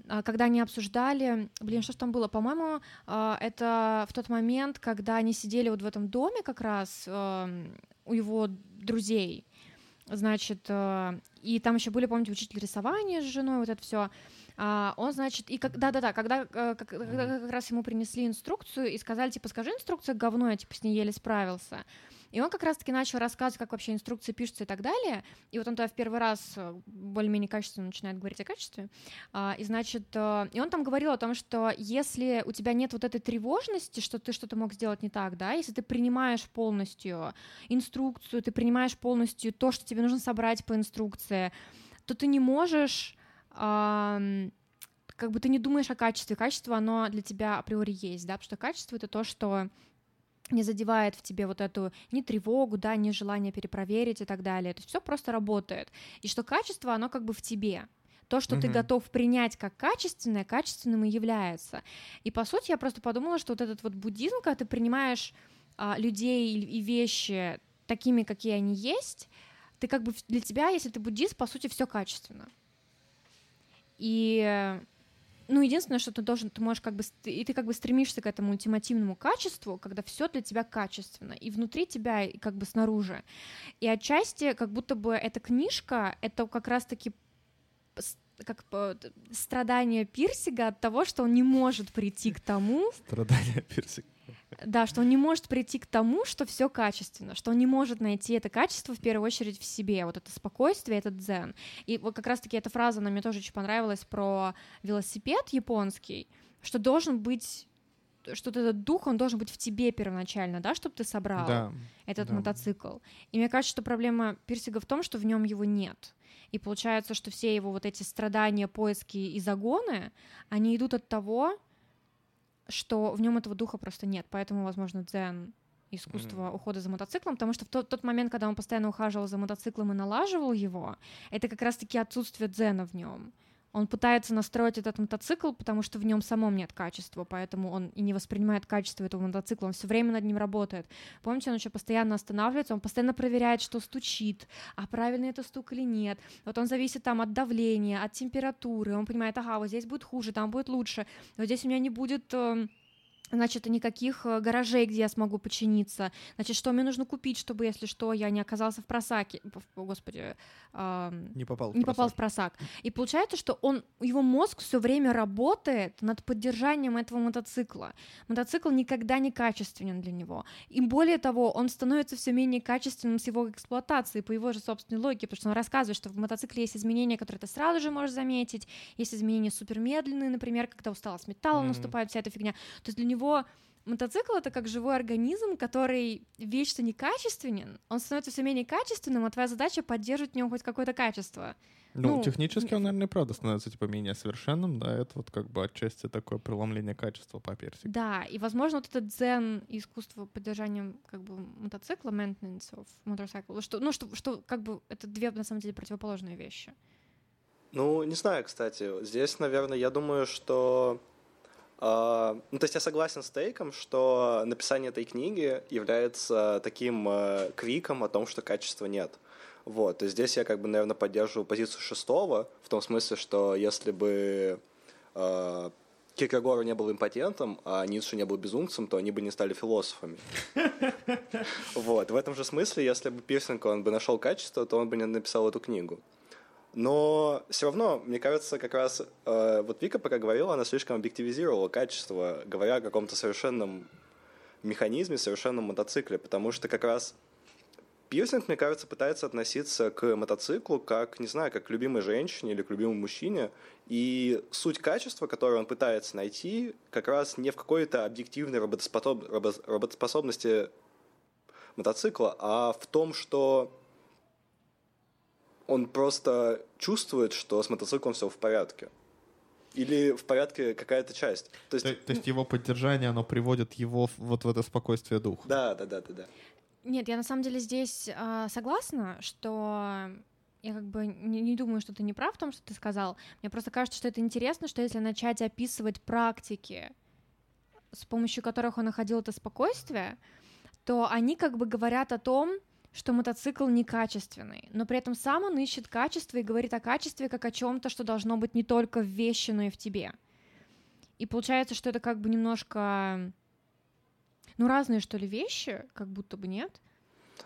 а, когда они обсуждали, блин, что там было, по-моему, а, это в тот момент, когда они сидели вот в этом доме как раз эм, у его друзей, значит, э, и там еще были, помните, учитель рисования с женой, вот это все. А, он, значит, и как, да-да-да, когда, э, как, когда как раз ему принесли инструкцию и сказали, типа, скажи инструкцию говно, я, типа, с ней еле справился. И он как раз-таки начал рассказывать, как вообще инструкции пишутся и так далее. И вот он тогда в первый раз э, более-менее качественно начинает говорить о качестве. А, и, значит, э, и он там говорил о том, что если у тебя нет вот этой тревожности, что ты что-то мог сделать не так, да, если ты принимаешь полностью инструкцию, ты принимаешь полностью то, что тебе нужно собрать по инструкции, то ты не можешь как бы ты не думаешь о качестве. Качество, оно для тебя априори есть, да, потому что качество — это то, что не задевает в тебе вот эту ни тревогу, да, ни желание перепроверить и так далее. То есть все просто работает. И что качество, оно как бы в тебе. То, что mm-hmm. ты готов принять как качественное, качественным и является. И по сути я просто подумала, что вот этот вот буддизм, когда ты принимаешь а, людей и вещи такими, какие они есть, ты как бы для тебя, если ты буддист, по сути, все качественно. И ну, единственное, что ты должен, ты можешь как бы, и ты как бы стремишься к этому ультимативному качеству, когда все для тебя качественно, и внутри тебя, и как бы снаружи. И отчасти, как будто бы эта книжка, это как раз-таки как страдание Пирсига от того, что он не может прийти к тому... Страдание Пирсига. Да, что он не может прийти к тому, что все качественно, что он не может найти это качество в первую очередь в себе, вот это спокойствие, этот дзен. И вот как раз-таки эта фраза, она мне тоже очень понравилась про велосипед японский, что должен быть что этот дух, он должен быть в тебе первоначально, да, чтобы ты собрал да, этот да. мотоцикл. И мне кажется, что проблема Пирсига в том, что в нем его нет. И получается, что все его вот эти страдания, поиски и загоны, они идут от того, что в нем этого духа просто нет, поэтому, возможно, дзен искусство mm-hmm. ухода за мотоциклом, потому что в тот, тот момент, когда он постоянно ухаживал за мотоциклом и налаживал его, это как раз-таки отсутствие дзена в нем. Он пытается настроить этот мотоцикл, потому что в нем самом нет качества, поэтому он и не воспринимает качество этого мотоцикла, он все время над ним работает. Помните, он еще постоянно останавливается, он постоянно проверяет, что стучит, а правильно это стук или нет. Вот он зависит там от давления, от температуры, он понимает, ага, вот здесь будет хуже, там будет лучше, вот здесь у меня не будет эм, значит, никаких э, гаражей, где я смогу починиться, значит, что мне нужно купить, чтобы, если что, я не оказался в просаке, господи, э, не попал, в, не попал в просак. И получается, что он, его мозг все время работает над поддержанием этого мотоцикла. Мотоцикл никогда не качественен для него. И более того, он становится все менее качественным с его эксплуатацией, по его же собственной логике, потому что он рассказывает, что в мотоцикле есть изменения, которые ты сразу же можешь заметить, есть изменения супермедленные, например, когда усталость металла mm-hmm. наступает, вся эта фигня. То есть для него него мотоцикл это как живой организм, который вечно некачественен, он становится все менее качественным, а твоя задача поддерживать в нем хоть какое-то качество. Ну, ну, технически он, наверное, правда становится типа менее совершенным, да, это вот как бы отчасти такое преломление качества по персику. Да, и, возможно, вот этот дзен искусство поддержания как бы мотоцикла, maintenance of motorcycle, что, ну, что, что как бы это две, на самом деле, противоположные вещи. Ну, не знаю, кстати. Здесь, наверное, я думаю, что ну, то есть я согласен с Тейком, что написание этой книги является таким э, криком о том, что качества нет. Вот, и здесь я как бы, наверное, поддерживаю позицию шестого, в том смысле, что если бы э, Киркегору не был импотентом, а Ницше не был безумцем, то они бы не стали философами. Вот, в этом же смысле, если бы Пирсинг он бы нашел качество, то он бы не написал эту книгу. Но все равно, мне кажется, как раз э, вот Вика пока говорила, она слишком объективизировала качество, говоря о каком-то совершенном механизме, совершенном мотоцикле, потому что как раз пирсинг, мне кажется, пытается относиться к мотоциклу как, не знаю, как к любимой женщине или к любимому мужчине, и суть качества, которое он пытается найти, как раз не в какой-то объективной работоспособ... работоспособности мотоцикла, а в том, что он просто чувствует, что с мотоциклом все в порядке. Или в порядке какая-то часть. То есть, то, то есть его поддержание, оно приводит его вот в это спокойствие духа. Да, да, да, да, да. Нет, я на самом деле здесь э, согласна, что я как бы не, не думаю, что ты не прав в том, что ты сказал. Мне просто кажется, что это интересно, что если начать описывать практики, с помощью которых он находил это спокойствие, то они как бы говорят о том, что мотоцикл некачественный, но при этом сам он ищет качество и говорит о качестве как о чем-то, что должно быть не только в вещи, но и в тебе. И получается, что это как бы немножко, ну, разные, что ли, вещи, как будто бы нет.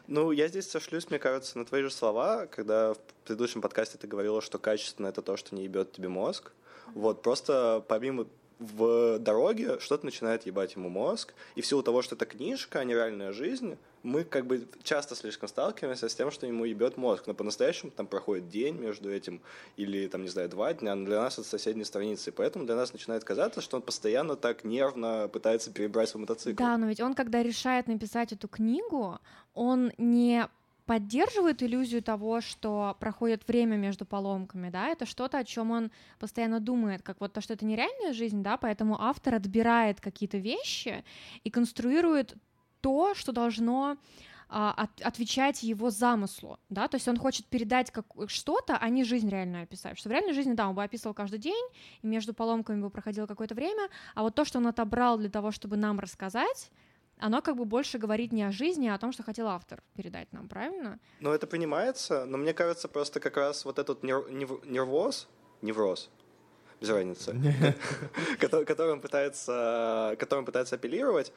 Ну, я здесь сошлюсь, мне кажется, на твои же слова, когда в предыдущем подкасте ты говорила, что качественно это то, что не ебет тебе мозг. Вот, просто помимо в дороге что-то начинает ебать ему мозг, и в силу того, что это книжка, а не реальная жизнь, мы как бы часто слишком сталкиваемся с тем, что ему ебет мозг, но по-настоящему там проходит день между этим, или там, не знаю, два дня, но для нас это соседние страницы, и поэтому для нас начинает казаться, что он постоянно так нервно пытается перебрать свой мотоцикл. Да, но ведь он, когда решает написать эту книгу, он не поддерживает иллюзию того, что проходит время между поломками, да, это что-то, о чем он постоянно думает, как вот то, что это нереальная жизнь, да, поэтому автор отбирает какие-то вещи и конструирует то, что должно а, от, отвечать его замыслу, да, то есть он хочет передать как что-то, а не жизнь реальную описать, что в реальной жизни, да, он бы описывал каждый день, и между поломками бы проходило какое-то время, а вот то, что он отобрал для того, чтобы нам рассказать, оно как бы больше говорит не о жизни, а о том, что хотел автор передать нам, правильно? Ну, это понимается, но мне кажется, просто как раз вот этот нер- нервоз, невроз, без разницы, которым пытается, которым пытается апеллировать,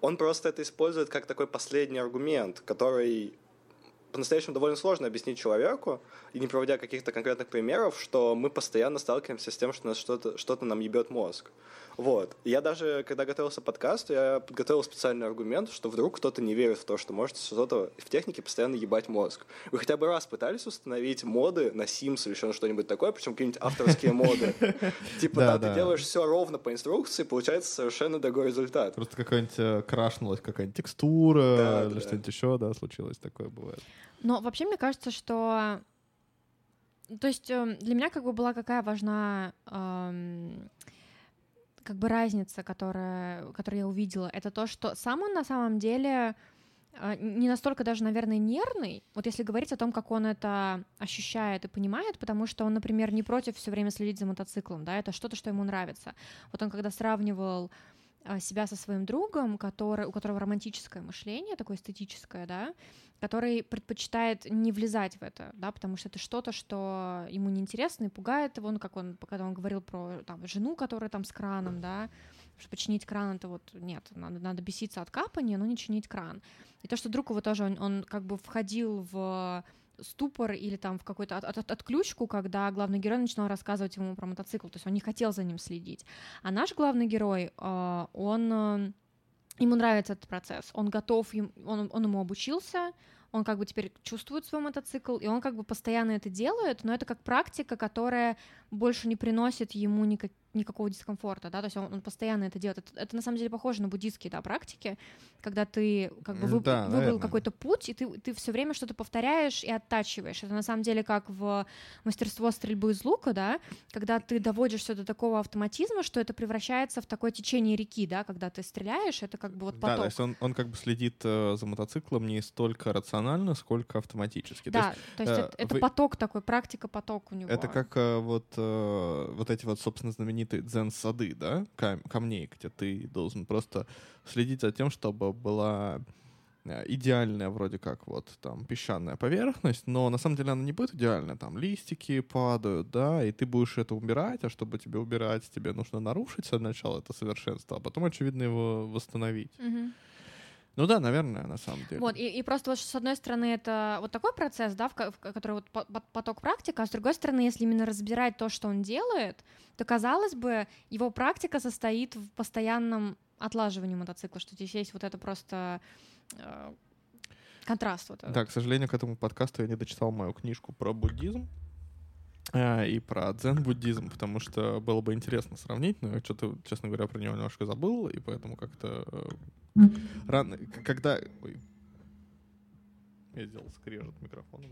он просто это использует как такой последний аргумент, который по-настоящему довольно сложно объяснить человеку, и не проводя каких-то конкретных примеров, что мы постоянно сталкиваемся с тем, что нас что-то что нам ебет мозг. Вот. Я даже, когда готовился к подкасту, я подготовил специальный аргумент, что вдруг кто-то не верит в то, что можете что-то в технике постоянно ебать мозг. Вы хотя бы раз пытались установить моды на Sims или еще что-нибудь такое, причем какие-нибудь авторские моды? Типа, да, ты делаешь все ровно по инструкции, получается совершенно другой результат. Просто какая-нибудь э, крашнулась какая-нибудь текстура или что-нибудь еще, да, случилось, такое бывает. Но вообще мне кажется, что то есть эм, для меня как бы была какая важна эм, как бы разница, которая, которую я увидела, это то, что сам он на самом деле а, не настолько даже, наверное, нервный, вот если говорить о том, как он это ощущает и понимает, потому что он, например, не против все время следить за мотоциклом, да, это что-то, что ему нравится. Вот он когда сравнивал а, себя со своим другом, который, у которого романтическое мышление, такое эстетическое, да, который предпочитает не влезать в это, да, потому что это что-то, что ему неинтересно и пугает его, ну, как он, когда он говорил про там, жену, которая там с краном, да, что починить кран это вот нет, надо, надо беситься от капания, но не чинить кран. И то, что друг его тоже, он, он как бы входил в ступор или там в какую-то от, от, отключку, когда главный герой начинал рассказывать ему про мотоцикл, то есть он не хотел за ним следить. А наш главный герой, э, он э, ему нравится этот процесс, он готов, он, он ему обучился, он как бы теперь чувствует свой мотоцикл, и он как бы постоянно это делает, но это как практика, которая больше не приносит ему никак, никакого дискомфорта, да, то есть он, он постоянно это делает. Это, это на самом деле похоже на буддийские, да, практики, когда ты как бы выб, да, выбрал какой-то путь, и ты, ты все время что-то повторяешь и оттачиваешь. Это на самом деле как в мастерство стрельбы из лука, да, когда ты доводишь все до такого автоматизма, что это превращается в такое течение реки, да, когда ты стреляешь, это как бы вот поток. Да, то есть он, он как бы следит э, за мотоциклом не столько рационально, сколько автоматически. Да, то есть, то есть э, это, это вы... поток такой, практика поток у него. Это как э, вот, э, вот эти вот, собственно, знаменитые дзен-сады, да, кам- камней, где ты должен просто следить за тем, чтобы была э, идеальная вроде как вот там песчаная поверхность, но на самом деле она не будет идеальная, там листики падают, да, и ты будешь это убирать, а чтобы тебе убирать, тебе нужно нарушить сначала это совершенство, а потом, очевидно, его восстановить. Mm-hmm. Ну да, наверное, на самом деле. Вот, и, и просто вот с одной стороны это вот такой процесс, да, в, в который вот поток практика, а с другой стороны, если именно разбирать то, что он делает, то, казалось бы, его практика состоит в постоянном отлаживании мотоцикла, что здесь есть вот это просто э, контраст. Вот Да, к сожалению, к этому подкасту я не дочитал мою книжку про буддизм и про дзен-буддизм, потому что было бы интересно сравнить, но я что-то, честно говоря, про него немножко забыл, и поэтому как-то э, Рано, когда... Ой. Я сделал скрежет микрофоном.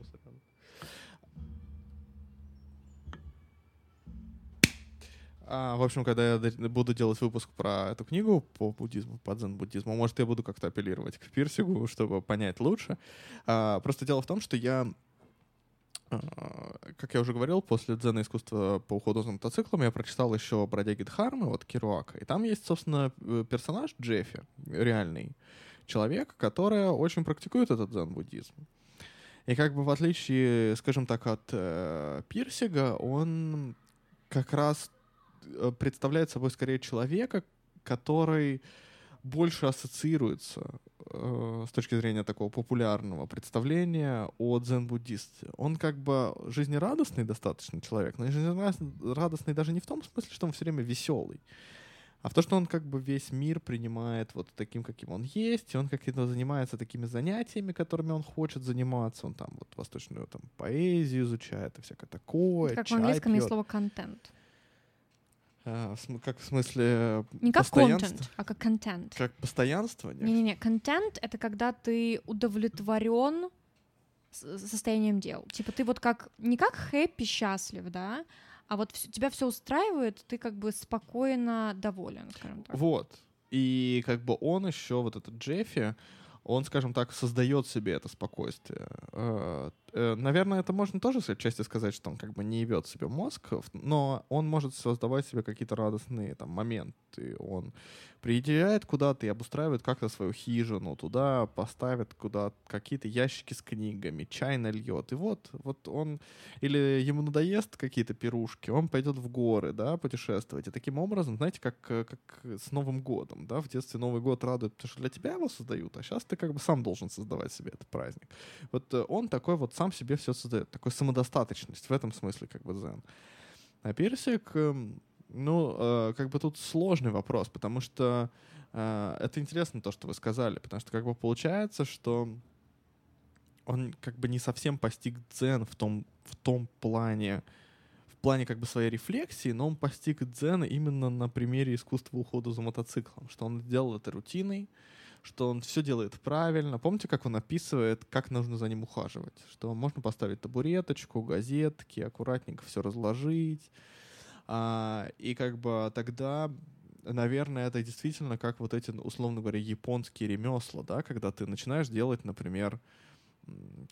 А, в общем, когда я буду делать выпуск про эту книгу по буддизму, по дзен-буддизму, может, я буду как-то апеллировать к пирсигу, чтобы понять лучше. А, просто дело в том, что я а, как я уже говорил, после дзена искусства по уходу за мотоциклом я прочитал еще «Бродяги Дхармы» от Кируака. И там есть, собственно, э, персонаж Джеффи, реальный человек, который очень практикует этот дзен-буддизм. И как бы в отличие, скажем так, от э, Пирсига, он как раз э, представляет собой скорее человека, который больше ассоциируется э, с точки зрения такого популярного представления о дзен-буддисте. Он как бы жизнерадостный достаточно человек, но жизнерадостный даже не в том смысле, что он все время веселый, а в то, что он как бы весь мир принимает вот таким, каким он есть, и он как-то занимается такими занятиями, которыми он хочет заниматься. Он там вот восточную там поэзию изучает и всякое такое. Как в английском есть слово «контент». А, как в смысле Не как контент, а как контент. Как постоянство? Не-не-не, контент — это когда ты удовлетворен состоянием дел. Типа ты вот как, не как хэппи счастлив, да, а вот все, тебя все устраивает, ты как бы спокойно доволен, скажем так. Вот. И как бы он еще, вот этот Джеффи, он, скажем так, создает себе это спокойствие. Э, э, наверное, это можно тоже отчасти сказать, что он как бы не ебет себе мозг, но он может создавать себе какие-то радостные там моменты. Он приезжает куда-то и обустраивает как-то свою хижину, туда поставит куда какие-то ящики с книгами, чай нальет. И вот, вот он, или ему надоест какие-то пирушки, он пойдет в горы, да, путешествовать. И таким образом, знаете, как, как с Новым годом, да, в детстве Новый год радует, потому что для тебя его создают, а сейчас ты как бы сам должен создавать себе этот праздник. Вот э, он такой вот сам себе все создает, такой самодостаточность в этом смысле как бы дзен. А персик, эм, ну, э, как бы тут сложный вопрос, потому что э, это интересно то, что вы сказали, потому что как бы получается, что он как бы не совсем постиг дзен в том, в том плане, в плане как бы своей рефлексии, но он постиг дзен именно на примере искусства ухода за мотоциклом, что он сделал это рутиной, что он все делает правильно. Помните, как он описывает, как нужно за ним ухаживать? Что можно поставить табуреточку, газетки, аккуратненько все разложить, а, и как бы тогда наверное, это действительно как вот эти, условно говоря, японские ремесла, да, когда ты начинаешь делать, например,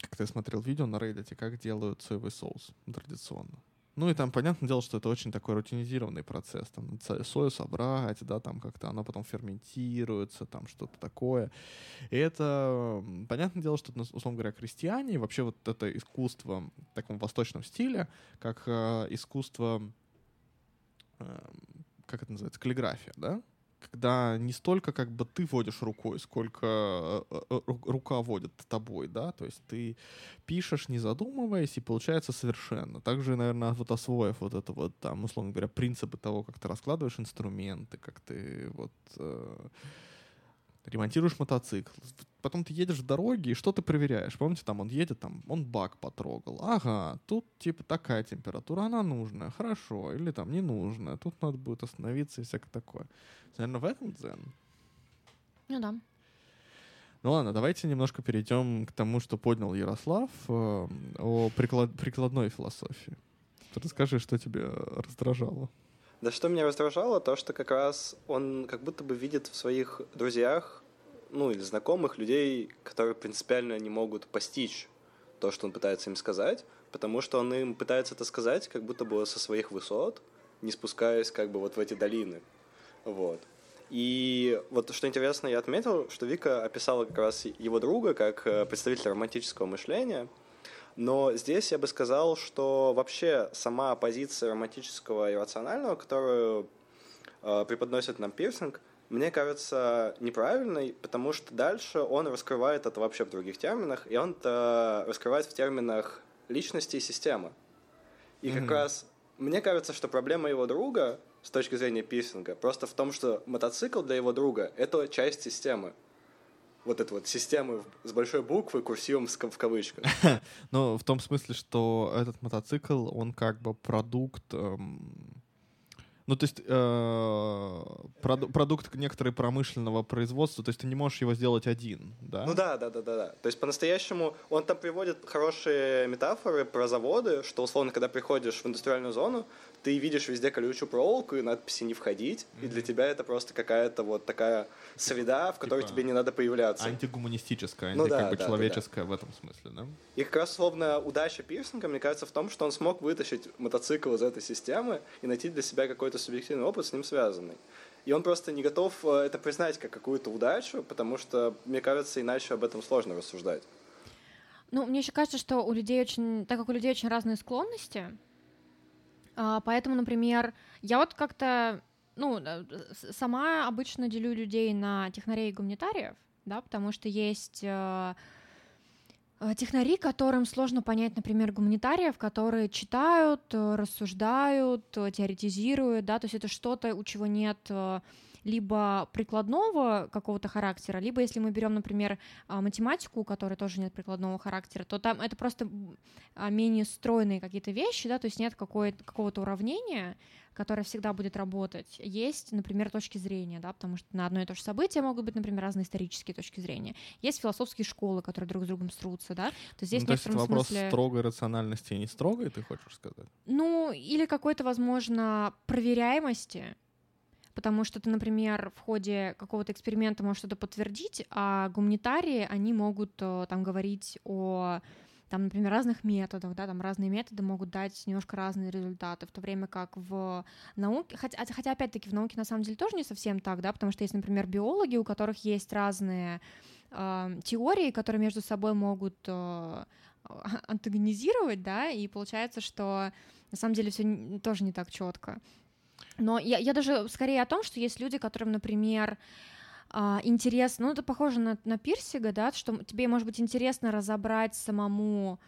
как ты смотрел видео на Reddit, как делают соевый соус традиционно. Ну и там, понятное дело, что это очень такой рутинизированный процесс. Там сою собрать, да, там как-то оно потом ферментируется, там что-то такое. И это, понятное дело, что, условно говоря, крестьяне, вообще вот это искусство в таком восточном стиле, как э, искусство, э, как это называется, каллиграфия, да? Когда не столько как бы ты водишь рукой, сколько э, э, рука водит тобой, да, то есть ты пишешь, не задумываясь, и получается совершенно. Также, наверное, вот освоив вот это вот, там, условно говоря, принципы того, как ты раскладываешь инструменты, как ты вот э, ремонтируешь мотоцикл, потом ты едешь в дороге, и что ты проверяешь? Помните, там он едет, там он бак потрогал. Ага, тут типа такая температура, она нужная, хорошо, или там не нужная, тут надо будет остановиться и всякое такое. Наверное, в этом дзен. Ну да. Ну ладно, давайте немножко перейдем к тому, что поднял Ярослав э, о приклад, прикладной философии. Расскажи, что тебе раздражало. Да что меня раздражало, то, что как раз он как будто бы видит в своих друзьях, ну или знакомых людей, которые принципиально не могут постичь то, что он пытается им сказать, потому что он им пытается это сказать как будто бы со своих высот, не спускаясь как бы вот в эти долины. Вот. И вот что интересно, я отметил, что Вика описала как раз его друга как э, представителя романтического мышления — но здесь я бы сказал, что вообще сама позиция романтического и рационального, которую э, преподносит нам пирсинг, мне кажется неправильной, потому что дальше он раскрывает это вообще в других терминах, и он это раскрывает в терминах личности и системы. И mm-hmm. как раз мне кажется, что проблема его друга с точки зрения пирсинга просто в том, что мотоцикл для его друга — это часть системы вот эту вот систему с большой буквы курсивом в кавычках. Ну, в том смысле, что этот мотоцикл, он как бы продукт эм, ну, то есть э, проду- продукт некоторой промышленного производства, то есть ты не можешь его сделать один, да? Ну да, да, да, да, да. То есть по-настоящему он там приводит хорошие метафоры про заводы, что условно, когда приходишь в индустриальную зону, ты видишь везде колючую проволоку и надписи «не входить», mm-hmm. и для тебя это просто какая-то вот такая среда, в которой типа тебе не надо появляться. Антигуманистическая, анти, ну, да, как бы да, человеческая да, да. в этом смысле, да? И как раз, словно, удача пирсинга, мне кажется, в том, что он смог вытащить мотоцикл из этой системы и найти для себя какой-то субъективный опыт с ним связанный. И он просто не готов э, это признать как какую-то удачу, потому что, мне кажется, иначе об этом сложно рассуждать. Ну, мне еще кажется, что у людей очень, так как у людей очень разные склонности, поэтому, например, я вот как-то, ну, э, сама обычно делю людей на технарей и гуманитариев, да, потому что есть э, э, технари, которым сложно понять, например, гуманитариев, которые читают, рассуждают, теоретизируют, да, то есть это что-то, у чего нет либо прикладного какого-то характера, либо если мы берем, например, а, математику, у которой тоже нет прикладного характера, то там это просто а, менее стройные какие-то вещи, да, то есть нет какого-то уравнения, которое всегда будет работать. Есть, например, точки зрения, да, потому что на одно и то же событие могут быть, например, разные исторические точки зрения. Есть философские школы, которые друг с другом срутся, да, то здесь ну, то есть это вопрос смысле... строгой рациональности и не строгой, ты хочешь сказать? Ну, или какой-то, возможно, проверяемости, потому что ты, например, в ходе какого-то эксперимента можешь что-то подтвердить, а гуманитарии, они могут э, там говорить о там, например, разных методах, да, там разные методы могут дать немножко разные результаты, в то время как в науке, хотя, хотя опять-таки в науке на самом деле тоже не совсем так, да, потому что есть, например, биологи, у которых есть разные э, теории, которые между собой могут э, антагонизировать, да, и получается, что на самом деле все тоже не так четко. Но я, я даже скорее о том, что есть люди, которым, например, а, интересно, ну это похоже на, на пирсига, да, что тебе может быть интересно разобрать самому,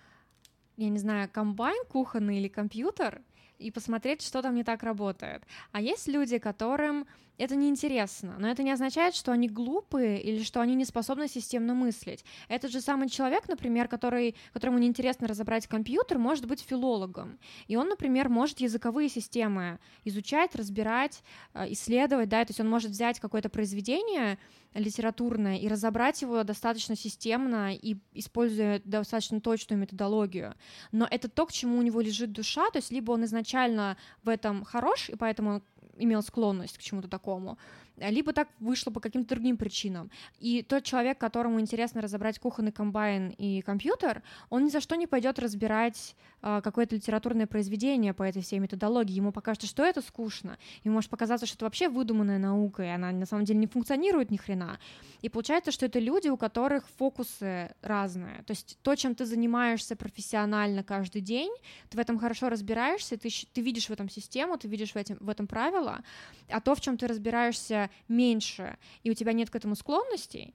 я не знаю, комбайн кухонный или компьютер, и посмотреть, что там не так работает. А есть люди, которым это неинтересно, но это не означает, что они глупые или что они не способны системно мыслить. Этот же самый человек, например, который, которому неинтересно разобрать компьютер, может быть филологом. И он, например, может языковые системы изучать, разбирать, э, исследовать, да, то есть он может взять какое-то произведение, литературное и разобрать его достаточно системно и используя достаточно точную методологию. Но это то, к чему у него лежит душа, то есть либо он изначально в этом хорош, и поэтому имел склонность к чему-то такому, либо так вышло по каким-то другим причинам. И тот человек, которому интересно разобрать кухонный комбайн и компьютер, он ни за что не пойдет разбирать э, какое-то литературное произведение по этой всей методологии. Ему покажется, что это скучно. Ему может показаться, что это вообще выдуманная наука, и она на самом деле не функционирует ни хрена. И получается, что это люди, у которых фокусы разные. То есть то, чем ты занимаешься профессионально каждый день, ты в этом хорошо разбираешься, ты, ты видишь в этом систему, ты видишь в, этом, в этом правила, а то, в чем ты разбираешься меньше, и у тебя нет к этому склонностей,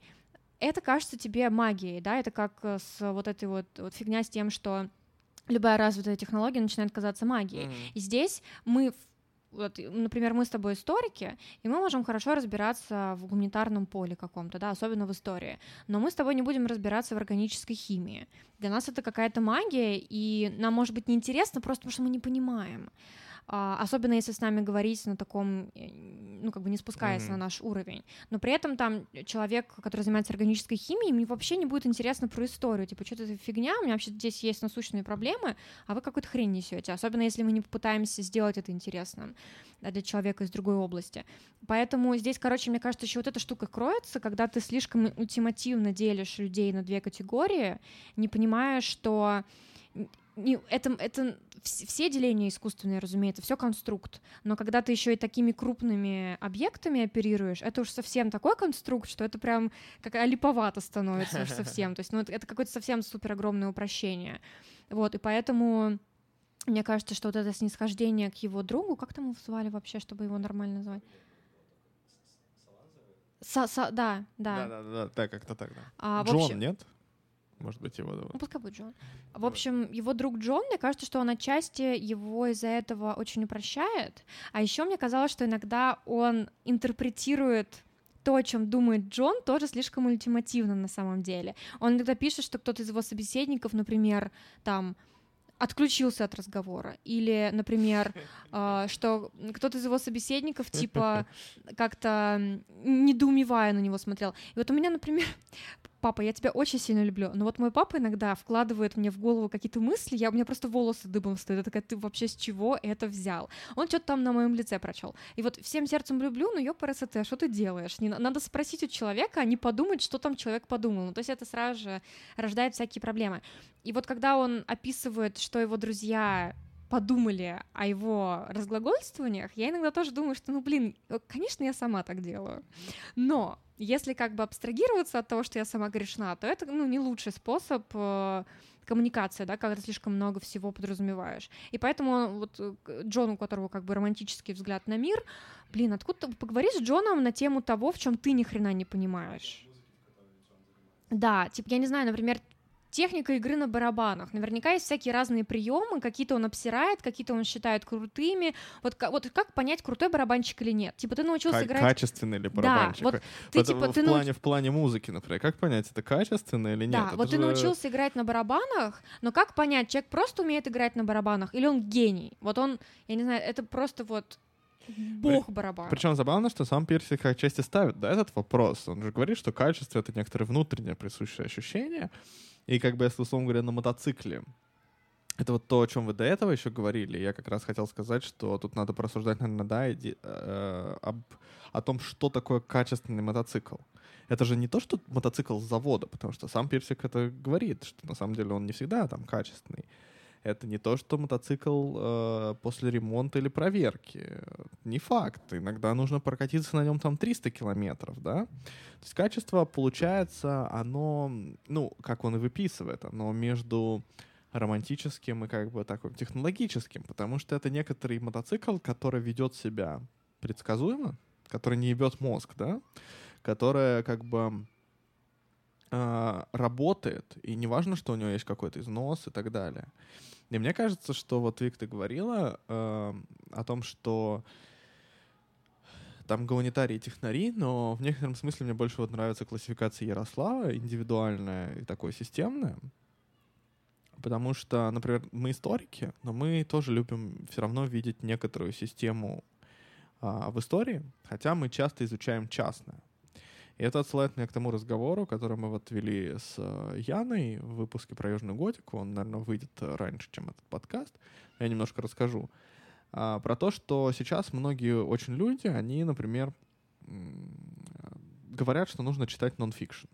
это кажется тебе магией, да, это как с вот этой вот, вот фигня с тем, что любая развитая технология начинает казаться магией. Mm-hmm. И здесь мы вот, например, мы с тобой историки, и мы можем хорошо разбираться в гуманитарном поле каком-то, да, особенно в истории. Но мы с тобой не будем разбираться в органической химии. Для нас это какая-то магия, и нам может быть неинтересно просто потому, что мы не понимаем. А, особенно если с нами говорить на таком, э, ну, как бы не спускаясь mm-hmm. на наш уровень. Но при этом там человек, который занимается органической химией, мне вообще не будет интересно про историю. Типа, что это фигня, у меня вообще здесь есть насущные проблемы, а вы какую-то хрень несете. Особенно если мы не попытаемся сделать это интересным для человека из другой области. Поэтому здесь, короче, мне кажется, еще вот эта штука кроется, когда ты слишком ультимативно делишь людей на две категории, не понимая, что не, это, это все деления искусственные, разумеется, все конструкт. Но когда ты еще и такими крупными объектами оперируешь, это уж совсем такой конструкт, что это прям как липовато становится уж совсем. То есть, ну, это какое-то совсем супер огромное упрощение. Вот, и поэтому мне кажется, что вот это снисхождение к его другу, как там его звали вообще, чтобы его нормально назвать? Са, са, да, да. Да, да, да, да, как-то так, да. А, Джон, общем, нет? Может быть, его зовут. Ну, пускай будет Джон. В общем, его друг Джон, мне кажется, что он отчасти его из-за этого очень упрощает. А еще мне казалось, что иногда он интерпретирует то, о чем думает Джон, тоже слишком ультимативно на самом деле. Он иногда пишет, что кто-то из его собеседников, например, там отключился от разговора. Или, например, э, что кто-то из его собеседников, типа, как-то недоумевая на него смотрел. И вот у меня, например, папа, я тебя очень сильно люблю, но вот мой папа иногда вкладывает мне в голову какие-то мысли, я, у меня просто волосы дыбом стоят, я такая, ты вообще с чего это взял? Он что-то там на моем лице прочел. И вот всем сердцем люблю, но ёпарасоте, а что ты делаешь? Не, надо спросить у человека, а не подумать, что там человек подумал. Ну, то есть это сразу же рождает всякие проблемы. И вот когда он описывает, что его друзья подумали о его разглагольствованиях, я иногда тоже думаю, что, ну, блин, конечно, я сама так делаю. Но если как бы абстрагироваться от того, что я сама грешна, то это, ну, не лучший способ э, коммуникации, да, когда ты слишком много всего подразумеваешь. И поэтому вот э, Джон, у которого как бы романтический взгляд на мир, блин, откуда ты поговори с Джоном на тему того, в чем ты ни хрена не понимаешь. Да, типа, я не знаю, например, техника игры на барабанах. Наверняка есть всякие разные приемы, какие-то он обсирает, какие-то он считает крутыми. Вот, вот как понять, крутой барабанщик или нет? Типа ты научился К- играть... Качественный ли барабанщик? Да, вот ты, вот, типа, в, ты плане, науч... в плане музыки, например, как понять, это качественно или нет? Да, это вот же... ты научился играть на барабанах, но как понять, человек просто умеет играть на барабанах или он гений? Вот он, я не знаю, это просто вот бог барабан. Причем забавно, что сам Персик отчасти ставит да, этот вопрос. Он же говорит, что качество — это некоторое внутреннее присущее ощущение, и как бы, если, условно говоря, на мотоцикле, это вот то, о чем вы до этого еще говорили. Я как раз хотел сказать, что тут надо порассуждать, наверное, да, иди, э, об, о том, что такое качественный мотоцикл. Это же не то, что мотоцикл с завода, потому что сам Персик это говорит, что на самом деле он не всегда там качественный. Это не то, что мотоцикл э, после ремонта или проверки. Не факт. Иногда нужно прокатиться на нем там 300 километров, да? То есть качество, получается, оно, ну, как он и выписывает, оно между романтическим и как бы таким технологическим, потому что это некоторый мотоцикл, который ведет себя предсказуемо, который не ебет мозг, да, которая как бы э, работает, и не важно, что у него есть какой-то износ и так далее. И мне кажется, что вот Вик, ты говорила э, о том, что там гуманитарии и технари, но в некотором смысле мне больше вот нравится классификация Ярослава, индивидуальная и такое системная. Потому что, например, мы историки, но мы тоже любим все равно видеть некоторую систему а, в истории, хотя мы часто изучаем частное. И это отсылает меня к тому разговору, который мы вот вели с э, Яной в выпуске про Южную Готику. Он, наверное, выйдет раньше, чем этот подкаст. Я немножко расскажу. а, про то, что сейчас многие очень люди, они, например, говорят, что нужно читать нон-фикшн.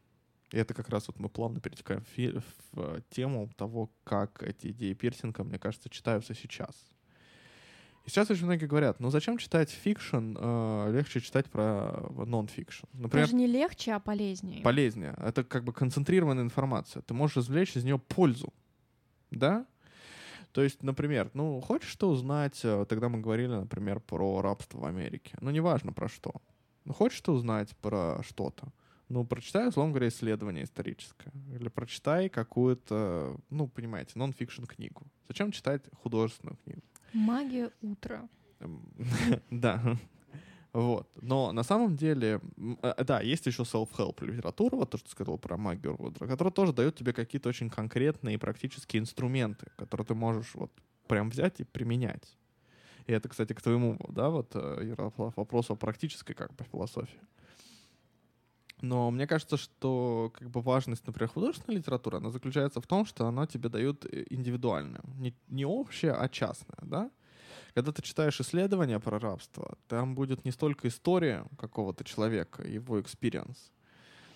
И это как раз вот мы плавно перетекаем в, в тему того, как эти идеи Пирсига, мне кажется, читаются сейчас. И сейчас очень многие говорят, ну зачем читать fiction, э, легче читать про нон-фикшн. Например, Даже не легче, а полезнее. Полезнее. Это как бы концентрированная информация. Ты можешь извлечь из нее пользу. Да? То есть, например, ну, хочешь что узнать, э, тогда мы говорили, например, про рабство в Америке. Ну, неважно про что. Ну, хочешь ты узнать про что-то? Ну, прочитай, условно говоря, исследование историческое. Или прочитай какую-то, ну, понимаете, нон-фикшн книгу. Зачем читать художественную книгу? Магия утра. Да. Вот. Но на самом деле, э, да, есть еще self-help литература, вот то, что ты сказал про магию утра, которая тоже дает тебе какие-то очень конкретные практические инструменты, которые ты можешь вот прям взять и применять. И это, кстати, к твоему, да, вот, э, Ярослав, вопросу о практической как бы философии. Но мне кажется, что как бы важность, например, художественной литературы, она заключается в том, что она тебе дает э, индивидуальное, не, не общее, а частное, да? Когда ты читаешь исследования про рабство, там будет не столько история какого-то человека, его experience,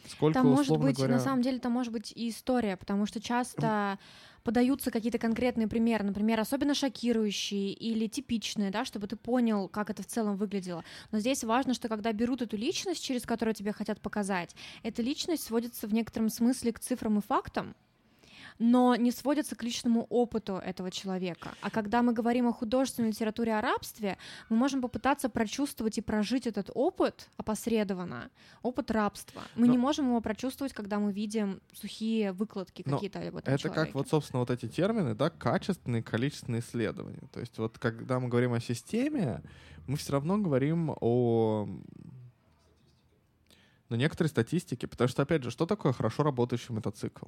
сколько, там может быть, говоря... на самом деле, там может быть и история, потому что часто подаются какие-то конкретные примеры, например, особенно шокирующие или типичные, да, чтобы ты понял, как это в целом выглядело. Но здесь важно, что когда берут эту личность, через которую тебе хотят показать, эта личность сводится в некотором смысле к цифрам и фактам, но не сводятся к личному опыту этого человека. А когда мы говорим о художественной литературе о рабстве, мы можем попытаться прочувствовать и прожить этот опыт опосредованно, опыт рабства. Мы но... не можем его прочувствовать, когда мы видим сухие выкладки какие-то об этом Это человеке. как вот, собственно, вот эти термины, да, качественные, количественные исследования. То есть вот когда мы говорим о системе, мы все равно говорим о но некоторые статистики, потому что, опять же, что такое хорошо работающий мотоцикл?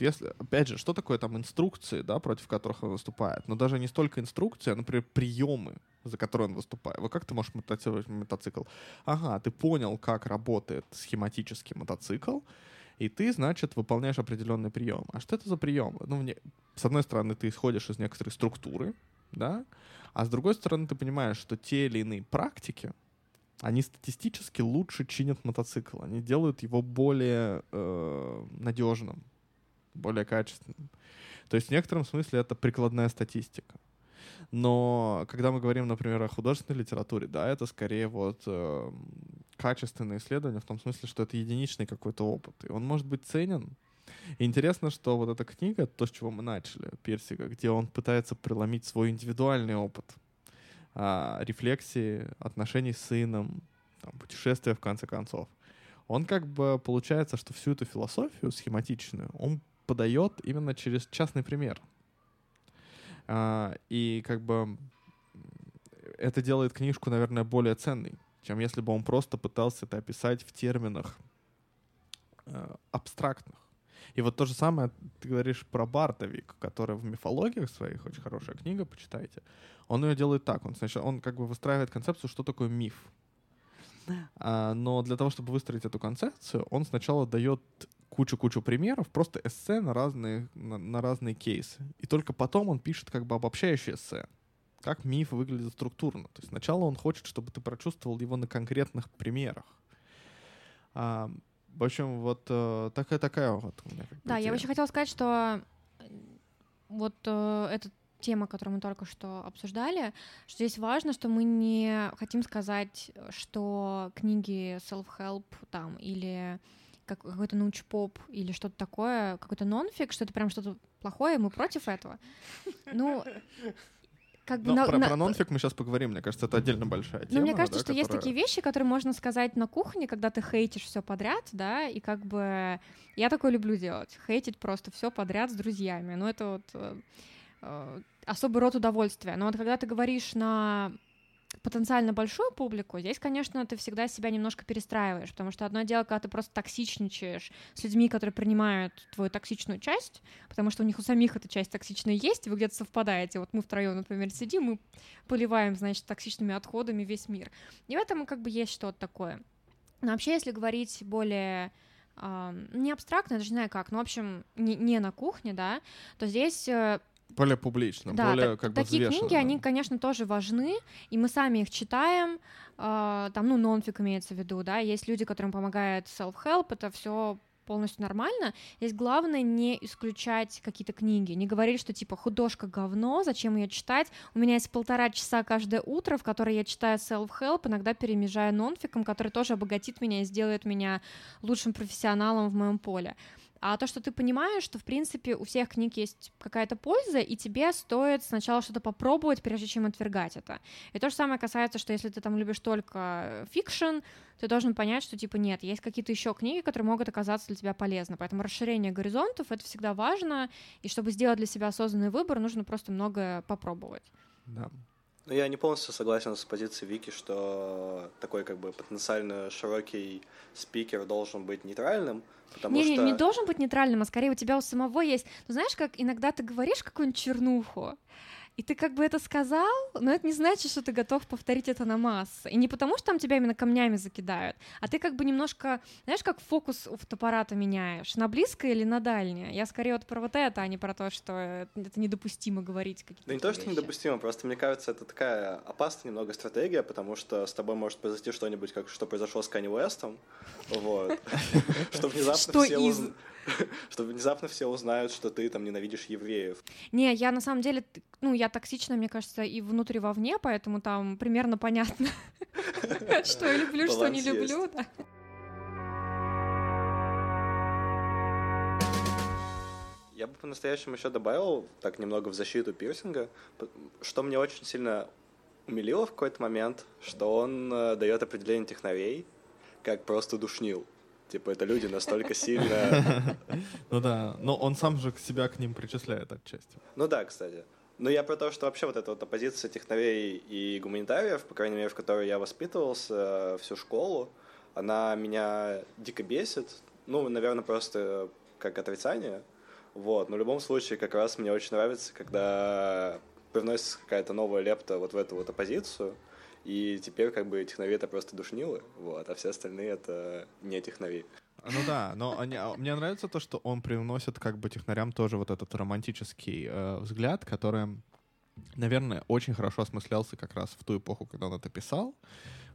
Если, опять же, что такое там инструкции, да, против которых он выступает? Но даже не столько инструкции, а, например, приемы, за которые он выступает. Вот как ты можешь мотоцикл? мотоцикл? Ага, ты понял, как работает схематический мотоцикл, и ты, значит, выполняешь определенный прием. А что это за прием? Ну, мне, с одной стороны, ты исходишь из некоторой структуры, да, а с другой стороны, ты понимаешь, что те или иные практики, они статистически лучше чинят мотоцикл, они делают его более э, надежным, более качественным. То есть в некотором смысле это прикладная статистика. Но когда мы говорим, например, о художественной литературе, да, это скорее вот э, качественное исследование в том смысле, что это единичный какой-то опыт. И он может быть ценен. Интересно, что вот эта книга, то, с чего мы начали, Персика, где он пытается преломить свой индивидуальный опыт а, рефлексии, отношений с сыном, там, путешествия в конце концов. Он как бы получается, что всю эту философию схематичную он подает именно через частный пример. А, и как бы это делает книжку, наверное, более ценной, чем если бы он просто пытался это описать в терминах э, абстрактных. И вот то же самое ты говоришь про Бартовик, который в мифологиях своих, очень хорошая книга, почитайте. Он ее делает так. Он, сначала, он как бы выстраивает концепцию, что такое миф. А, но для того, чтобы выстроить эту концепцию, он сначала дает кучу-кучу примеров, просто эссе на разные, на, на разные кейсы. И только потом он пишет как бы обобщающее эссе. Как миф выглядит структурно. То есть сначала он хочет, чтобы ты прочувствовал его на конкретных примерах. А, в общем, вот э, такая такая вот у меня. Как бы, да, идея. я еще хотела сказать, что вот э, эта тема, которую мы только что обсуждали, что здесь важно, что мы не хотим сказать, что книги self-help там или как, какой-то научпоп или что-то такое, какой-то нонфик, что это прям что-то плохое, мы против этого. Ну, как бы... на, про, на... про нонфик мы сейчас поговорим, мне кажется, это отдельно большая тема. Ну, мне кажется, да, что которая... есть такие вещи, которые можно сказать на кухне, когда ты хейтишь все подряд, да, и как бы... Я такое люблю делать, хейтить просто все подряд с друзьями. Ну, это вот э, э, особый род удовольствия. Но вот когда ты говоришь на потенциально большую публику, здесь, конечно, ты всегда себя немножко перестраиваешь, потому что одно дело, когда ты просто токсичничаешь с людьми, которые принимают твою токсичную часть, потому что у них у самих эта часть токсичная есть, и вы где-то совпадаете. Вот мы втроем, например, сидим, мы поливаем, значит, токсичными отходами весь мир. И в этом как бы есть что-то такое. Но вообще, если говорить более не абстрактно, я даже не знаю как, но, в общем, не, не на кухне, да, то здесь э, более публично, Да, более так- как бы такие взвешенно, книги, они, конечно, тоже важны, и мы сами их читаем, а, там, ну, нонфик имеется в виду, да, есть люди, которым помогает self-help, это все полностью нормально. Здесь главное не исключать какие-то книги, не говорить, что типа художка говно, зачем ее читать. У меня есть полтора часа каждое утро, в которое я читаю self-help, иногда перемежая нонфиком, который тоже обогатит меня и сделает меня лучшим профессионалом в моем поле. А то, что ты понимаешь, что, в принципе, у всех книг есть какая-то польза, и тебе стоит сначала что-то попробовать, прежде чем отвергать это. И то же самое касается, что если ты там любишь только fiction, ты должен понять, что, типа, нет, есть какие-то еще книги, которые могут оказаться для тебя полезны. Поэтому расширение горизонтов — это всегда важно, и чтобы сделать для себя осознанный выбор, нужно просто многое попробовать. Да. Ну, я не полностью согласен с позицией Вики, что такой как бы потенциально широкий спикер должен быть нейтральным, потому Не, не, что... не должен быть нейтральным, а скорее у тебя у самого есть. Ну, знаешь, как иногда ты говоришь какую-нибудь чернуху, и ты как бы это сказал, но это не значит, что ты готов повторить это на массы. И не потому, что там тебя именно камнями закидают, а ты как бы немножко, знаешь, как фокус у фотоаппарата меняешь, на близкое или на дальнее. Я скорее вот про вот это, а не про то, что это недопустимо говорить какие-то Да не то, что вещи. недопустимо, просто мне кажется, это такая опасная немного стратегия, потому что с тобой может произойти что-нибудь, как что произошло с Канни Уэстом, вот, что внезапно все что внезапно все узнают, что ты там ненавидишь евреев. Не, я на самом деле, ну, я токсична, мне кажется, и внутри, и вовне, поэтому там примерно понятно, что я люблю, что не люблю, да. Я бы по-настоящему еще добавил, так немного в защиту пирсинга, что мне очень сильно умилило в какой-то момент, что он э, дает определение технарей как просто душнил. Типа это люди настолько сильно... Ну да, но он сам же себя к ним причисляет отчасти. Ну да, кстати. Но я про то, что вообще вот эта вот оппозиция технарей и гуманитариев, по крайней мере, в которой я воспитывался э, всю школу, она меня дико бесит. Ну, наверное, просто как отрицание. Вот. Но в любом случае, как раз мне очень нравится, когда привносится какая-то новая лепта вот в эту вот оппозицию. И теперь как бы технари это просто душнилы, вот, а все остальные это не технари. А, Ну да, но они- а мне нравится то, что он привносит как бы технарям тоже вот этот романтический э, взгляд, который, наверное, очень хорошо осмыслялся как раз в ту эпоху, когда он это писал,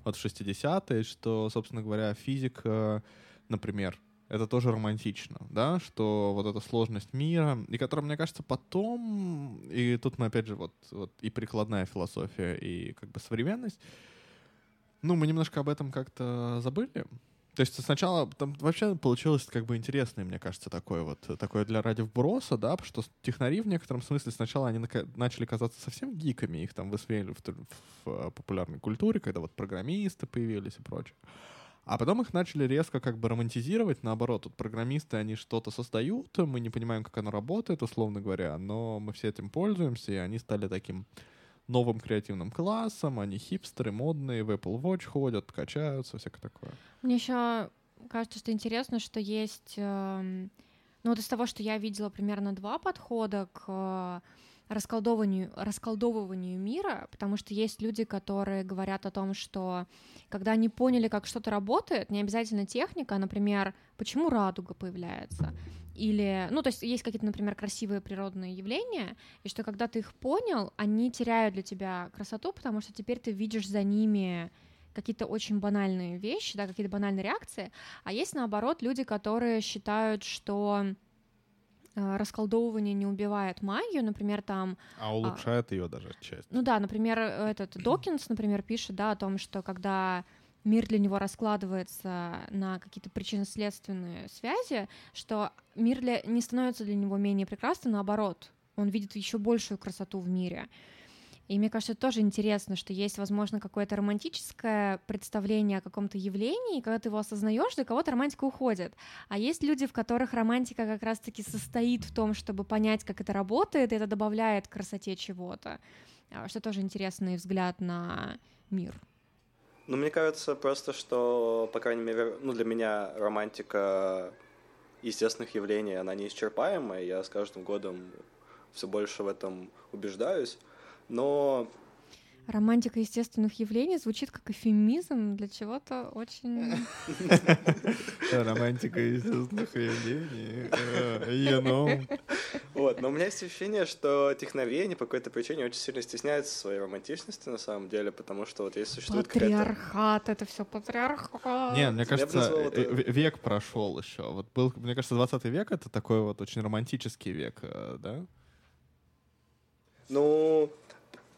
вот в 60-е, что, собственно говоря, физика, например, это тоже романтично, да, что вот эта сложность мира, и которая, мне кажется, потом, и тут мы опять же вот, вот и прикладная философия, и как бы современность, ну, мы немножко об этом как-то забыли. То есть сначала там вообще получилось как бы интересное, мне кажется, такое вот, такое для ради вброса, да, потому что технари в некотором смысле сначала они начали казаться совсем гиками, их там высмеяли в, в, э, популярной культуре, когда вот программисты появились и прочее. А потом их начали резко как бы романтизировать, наоборот, вот программисты, они что-то создают, мы не понимаем, как оно работает, условно говоря, но мы все этим пользуемся, и они стали таким новым креативным классом, они хипстеры, модные, в Apple Watch ходят, качаются, всякое такое. Мне еще кажется, что интересно, что есть, эм, ну вот из того, что я видела примерно два подхода к э, расколдовыванию, мира, потому что есть люди, которые говорят о том, что когда они поняли, как что-то работает, не обязательно техника, а, например, почему радуга появляется, или, ну, то есть есть какие-то, например, красивые природные явления, и что когда ты их понял, они теряют для тебя красоту, потому что теперь ты видишь за ними какие-то очень банальные вещи, да, какие-то банальные реакции, а есть, наоборот, люди, которые считают, что расколдовывание не убивает магию, например, там А улучшает ее даже отчасти. ну да, например, этот Докинс, например, пишет, да, о том, что когда мир для него раскладывается на какие-то причинно-следственные связи, что мир для... не становится для него менее прекрасным, наоборот, он видит еще большую красоту в мире. И мне кажется, тоже интересно, что есть, возможно, какое-то романтическое представление о каком-то явлении, и когда ты его осознаешь, для кого-то романтика уходит. А есть люди, в которых романтика как раз-таки состоит в том, чтобы понять, как это работает, и это добавляет красоте чего-то. А, Что тоже интересный взгляд на мир. Ну, мне кажется просто, что, по крайней мере, ну, для меня романтика естественных явлений, она неисчерпаемая. Я с каждым годом все больше в этом убеждаюсь. Но Романтика естественных явлений звучит как эфемизм для чего-то очень... Романтика естественных явлений. э, You know. Вот, но у меня есть ощущение, что техновеяние по какой-то причине очень сильно стесняется своей романтичности на самом деле, потому что вот если существует Патриархат, это все патриархат. Не, мне кажется, э, век прошел еще. Вот был, мне кажется, 20 век это такой вот очень романтический век, э, да? Ну,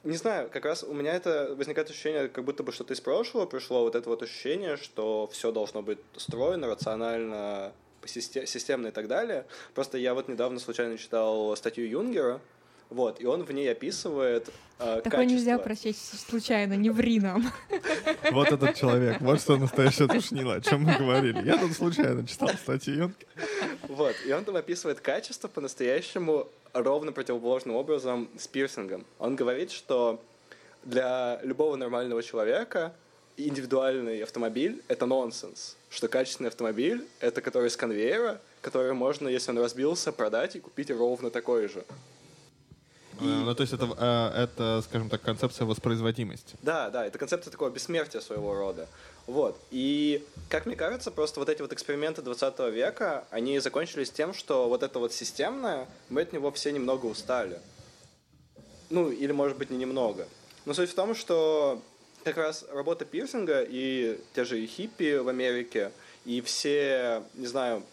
не знаю, как раз у меня это возникает ощущение, как будто бы что-то из прошлого пришло, вот это вот ощущение, что все должно быть устроено рационально, системно и так далее. Просто я вот недавно случайно читал статью Юнгера, вот, и он в ней описывает э, Такое качество. нельзя прочесть случайно, не ври нам. Вот этот человек, вот что настоящая душнила, о чем мы говорили. Я тут случайно читал статью. Вот, и он там описывает качество по-настоящему ровно противоположным образом с пирсингом. Он говорит, что для любого нормального человека индивидуальный автомобиль — это нонсенс. Что качественный автомобиль — это который с конвейера, который можно, если он разбился, продать и купить ровно такой же. И... Ну, то есть это, э, это, скажем так, концепция воспроизводимости. Да, да, это концепция такого бессмертия своего рода. Вот. И, как мне кажется, просто вот эти вот эксперименты 20 века, они закончились тем, что вот это вот системное, мы от него все немного устали. Ну, или, может быть, не немного. Но суть в том, что как раз работа пирсинга и те же хиппи в Америке, и все, не знаю,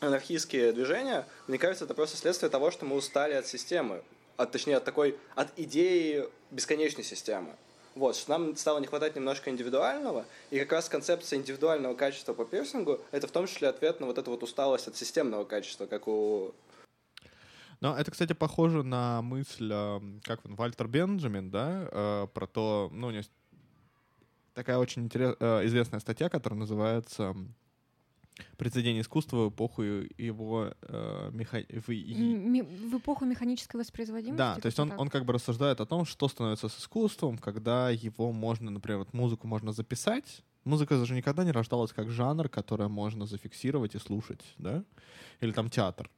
анархистские движения, мне кажется, это просто следствие того, что мы устали от системы, от, точнее, от такой, от идеи бесконечной системы. Вот, что нам стало не хватать немножко индивидуального, и как раз концепция индивидуального качества по пирсингу — это в том числе ответ на вот эту вот усталость от системного качества, как у но это, кстати, похоже на мысль, как он, Вальтер Бенджамин, да, э, про то, ну, у него такая очень интерес, э, известная статья, которая называется «Произведение искусства в эпоху его э, меха... в... в эпоху механической воспроизводимости. Да, то есть он, он как бы рассуждает о том, что становится с искусством, когда его можно, например, вот музыку можно записать. Музыка даже никогда не рождалась как жанр, который можно зафиксировать и слушать, да? Или там театр.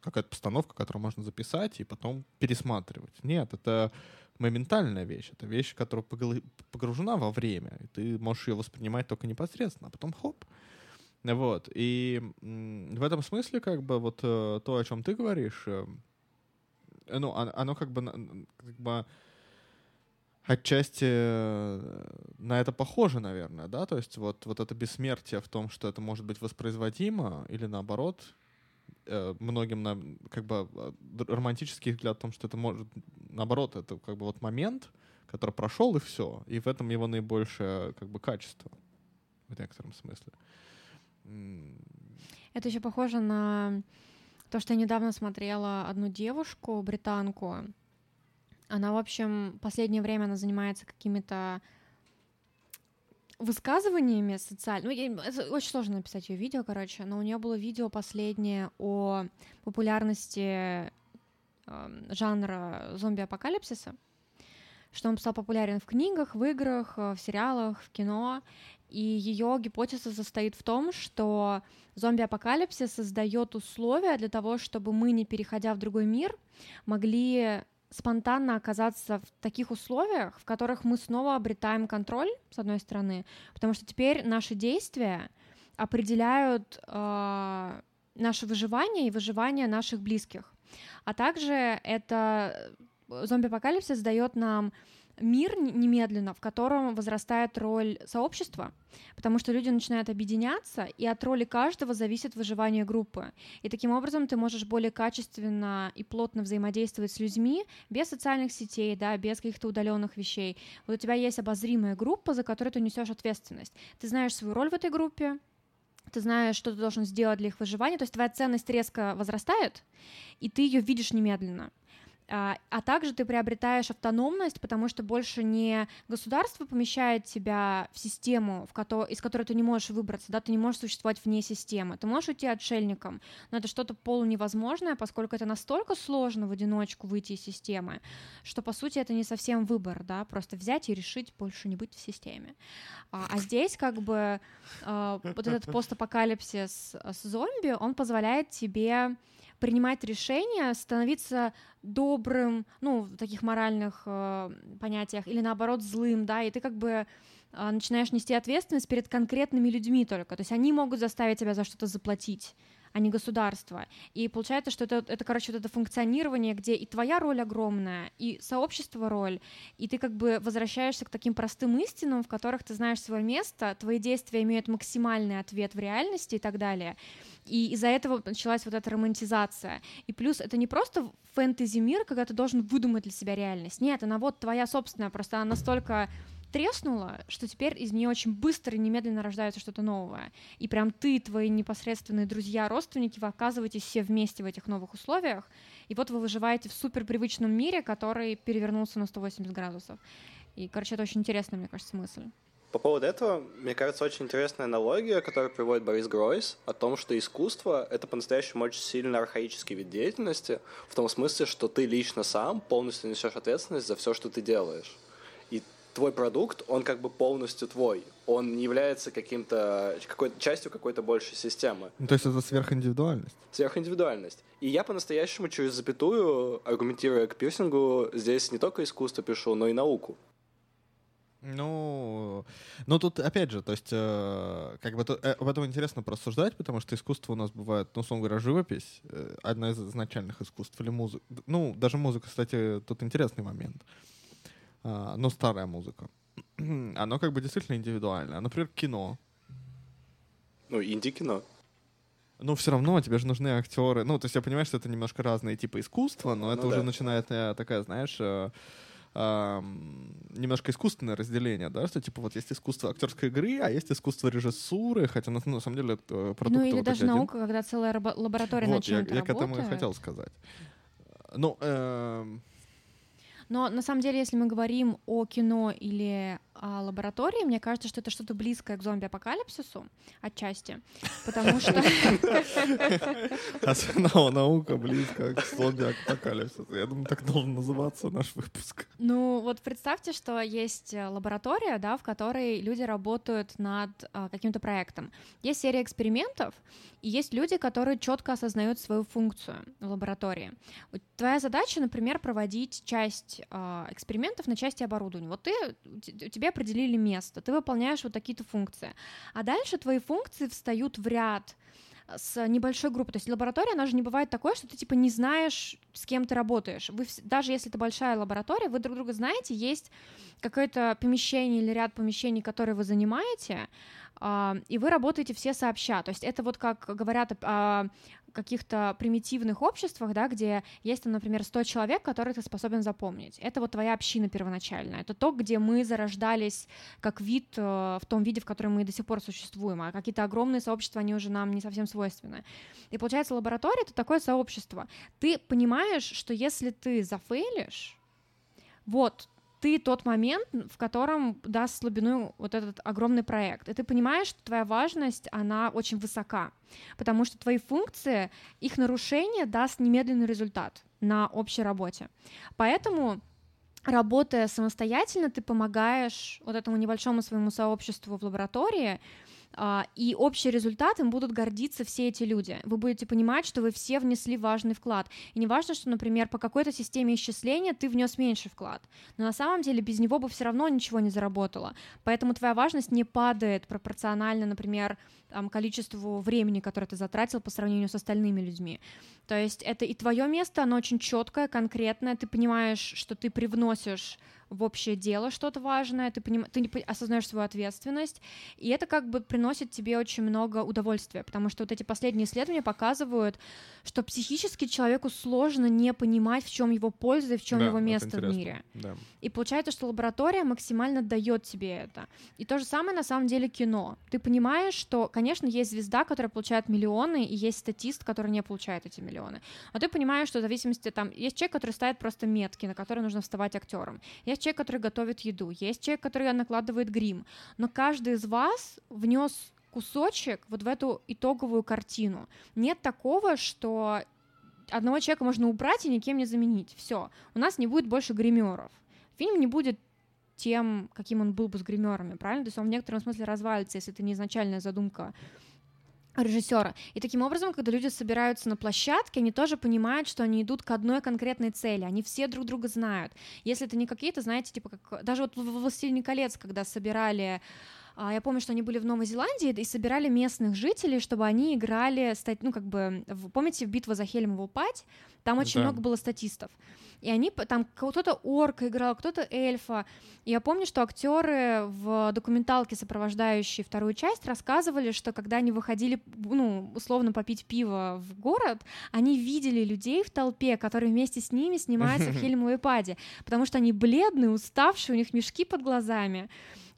Какая-то постановка, которую можно записать и потом пересматривать. Нет, это моментальная вещь. Это вещь, которая погружена во время. И ты можешь ее воспринимать только непосредственно, а потом хоп. Вот. И в этом смысле, как бы, вот э, то, о чем ты говоришь, э, ну, оно как бы, как бы отчасти на это похоже, наверное, да, то есть вот, вот это бессмертие в том, что это может быть воспроизводимо, или наоборот, Э, многим на, как бы романтический взгляд о том, что это может, наоборот, это как бы вот момент, который прошел и все, и в этом его наибольшее как бы качество в некотором смысле. Это еще похоже на то, что я недавно смотрела одну девушку, британку. Она, в общем, последнее время она занимается какими-то высказываниями социальными. Ну, это очень сложно написать ее видео, короче, но у нее было видео последнее о популярности э, жанра зомби-апокалипсиса, что он стал популярен в книгах, в играх, э, в сериалах, в кино. И ее гипотеза состоит в том, что зомби-апокалипсис создает условия для того, чтобы мы, не переходя в другой мир, могли спонтанно оказаться в таких условиях, в которых мы снова обретаем контроль, с одной стороны, потому что теперь наши действия определяют э, наше выживание и выживание наших близких. А также это зомби-апокалипсис дает нам мир немедленно, в котором возрастает роль сообщества, потому что люди начинают объединяться, и от роли каждого зависит выживание группы. И таким образом ты можешь более качественно и плотно взаимодействовать с людьми без социальных сетей, да, без каких-то удаленных вещей. Вот у тебя есть обозримая группа, за которую ты несешь ответственность. Ты знаешь свою роль в этой группе, ты знаешь, что ты должен сделать для их выживания, то есть твоя ценность резко возрастает, и ты ее видишь немедленно. А, а также ты приобретаешь автономность, потому что больше не государство помещает тебя в систему, в ко- из которой ты не можешь выбраться, да, ты не можешь существовать вне системы. Ты можешь уйти отшельником, но это что-то полуневозможное, поскольку это настолько сложно в одиночку выйти из системы, что, по сути, это не совсем выбор, да, просто взять и решить больше не быть в системе. А, а здесь как бы а, вот этот постапокалипсис с зомби, он позволяет тебе принимать решения, становиться добрым, ну, в таких моральных э, понятиях, или наоборот злым, да, и ты как бы э, начинаешь нести ответственность перед конкретными людьми только, то есть они могут заставить тебя за что-то заплатить, а не государство. И получается, что это, это, короче, вот это функционирование, где и твоя роль огромная, и сообщество роль, и ты как бы возвращаешься к таким простым истинам, в которых ты знаешь свое место, твои действия имеют максимальный ответ в реальности и так далее. И из-за этого началась вот эта романтизация. И плюс это не просто фэнтези-мир, когда ты должен выдумать для себя реальность. Нет, она вот твоя собственная, просто она настолько треснула, что теперь из нее очень быстро и немедленно рождается что-то новое. И прям ты, твои непосредственные друзья, родственники, вы оказываетесь все вместе в этих новых условиях, и вот вы выживаете в супер привычном мире, который перевернулся на 180 градусов. И, короче, это очень интересная, мне кажется, мысль. По поводу этого, мне кажется, очень интересная аналогия, которую приводит Борис Гройс, о том, что искусство — это по-настоящему очень сильно архаический вид деятельности, в том смысле, что ты лично сам полностью несешь ответственность за все, что ты делаешь. И твой продукт, он как бы полностью твой. Он не является каким-то какой частью какой-то большей системы. Ну, то есть это сверхиндивидуальность. Сверхиндивидуальность. И я по-настоящему через запятую, аргументируя к пирсингу, здесь не только искусство пишу, но и науку. Ну, ну тут опять же, то есть, э, как бы то, э, об этом интересно порассуждать, потому что искусство у нас бывает, ну, условно говоря, живопись, э, одна из изначальных искусств, или музыка. Ну, даже музыка, кстати, тут интересный момент. Э, ну, старая музыка. Оно как бы действительно индивидуально. А, например, кино. Ну, инди-кино. Ну, все равно тебе же нужны актеры. Ну, то есть я понимаю, что это немножко разные типы искусства, но Ну это да. уже начинает э, такая, знаешь, э, немножко искусственное разделение, да, что типа вот есть искусство актерской игры, а есть искусство режиссуры, хотя на, на самом деле это э, продукт Ну или вот даже один. наука, когда целая лаборатория Вот, над я, я к этому и хотел сказать. Ну, эм, Но на самом деле, если мы говорим о кино или о лаборатории, мне кажется, что это что-то близкое к зомби-апокалипсису отчасти, потому что... основа наука близко к зомби-апокалипсису. Я думаю, так должен называться наш выпуск. Ну, вот представьте, что есть э, лаборатория, да, в которой люди работают над а, каким-то проектом. Есть серия экспериментов, и есть люди, которые четко осознают свою функцию в лаборатории. Твоя задача, например, проводить часть а, экспериментов на части оборудования. Вот ты, у те- у тебе определили место, ты выполняешь вот такие-то функции. А дальше твои функции встают в ряд с небольшой группой. То есть лаборатория, она же не бывает такой, что ты типа не знаешь, с кем ты работаешь. Вы даже если это большая лаборатория, вы друг друга знаете, есть какое-то помещение или ряд помещений, которые вы занимаете, и вы работаете все сообща. То есть это вот как говорят о о каких-то примитивных обществах, да, где есть, там, например, 100 человек, которых ты способен запомнить. Это вот твоя община первоначальная. Это то, где мы зарождались как вид э, в том виде, в котором мы до сих пор существуем. А какие-то огромные сообщества, они уже нам не совсем свойственны. И получается, лаборатория — это такое сообщество. Ты понимаешь, что если ты зафейлишь, вот, ты тот момент, в котором даст слабину вот этот огромный проект. И ты понимаешь, что твоя важность, она очень высока, потому что твои функции, их нарушение даст немедленный результат на общей работе. Поэтому работая самостоятельно, ты помогаешь вот этому небольшому своему сообществу в лаборатории, и общий результат им будут гордиться все эти люди. Вы будете понимать, что вы все внесли важный вклад. И не важно, что, например, по какой-то системе исчисления ты внес меньше вклад. Но на самом деле без него бы все равно ничего не заработало. Поэтому твоя важность не падает пропорционально, например, там, количеству времени, которое ты затратил по сравнению с остальными людьми. То есть это и твое место, оно очень четкое, конкретное. Ты понимаешь, что ты привносишь в общее дело что-то важное, ты, поним... ты осознаешь свою ответственность, и это как бы приносит тебе очень много удовольствия, потому что вот эти последние исследования показывают, что психически человеку сложно не понимать, в чем его польза и в чем Да, его место в мире. Да. И получается, что лаборатория максимально дает тебе это. И то же самое на самом деле кино. Ты понимаешь, что, конечно, есть звезда, которая получает миллионы, и есть статист, который не получает эти миллионы. Но ты понимаешь, что в зависимости там есть человек, который ставит просто метки, на которые нужно вставать актером. Есть человек, который готовит еду. Есть человек, который накладывает грим. Но каждый из вас внес кусочек вот в эту итоговую картину. Нет такого, что одного человека можно убрать и никем не заменить. Все. У нас не будет больше гримеров. Фильм не будет тем, каким он был бы с гримерами, правильно? То есть он в некотором смысле развалится, если это не изначальная задумка режиссера. И таким образом, когда люди собираются на площадке, они тоже понимают, что они идут к одной конкретной цели. Они все друг друга знают. Если это не какие-то, знаете, типа как даже вот в «Властелине колец», когда собирали А, я помню, что они были в Новой Зеландии и собирали местных жителей, чтобы они играли, стать, ну, как бы, в, помните, битва за Хельмову пать? Там очень Да. много было статистов. И они там кто-то орка играл, кто-то эльфа. И я помню, что актеры в документалке, сопровождающей вторую часть, рассказывали, что когда они выходили, ну, условно попить пиво в город, они видели людей в толпе, которые вместе с ними снимаются в Хельмовой паде, потому что они бледные, уставшие, у них мешки под глазами.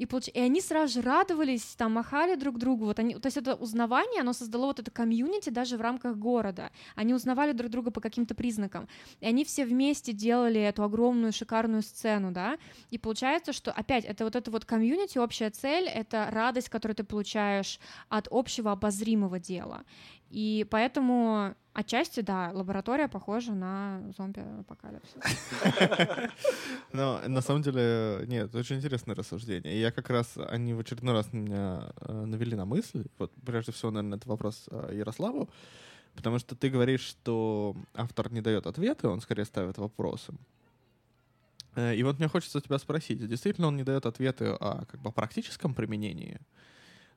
И, получ... и они сразу же радовались, там, махали друг другу. Вот они... То есть это узнавание, оно создало вот это комьюнити даже в рамках города. Они узнавали друг друга по каким-то признакам. И они все вместе делали эту огромную шикарную сцену, да. И получается, что опять это вот это вот комьюнити, общая цель, это радость, которую ты получаешь от общего обозримого дела. И поэтому отчасти, да, лаборатория похожа на зомби-апокалипсис. Но на самом деле, нет, очень интересное рассуждение. И я как раз, они в очередной раз меня э, навели на мысль. Вот прежде всего, наверное, это вопрос э, Ярославу. Потому что ты говоришь, что автор не дает ответы, он скорее ставит вопросы. Э, И вот мне хочется тебя спросить, действительно он не дает ответы о как бы, практическом применении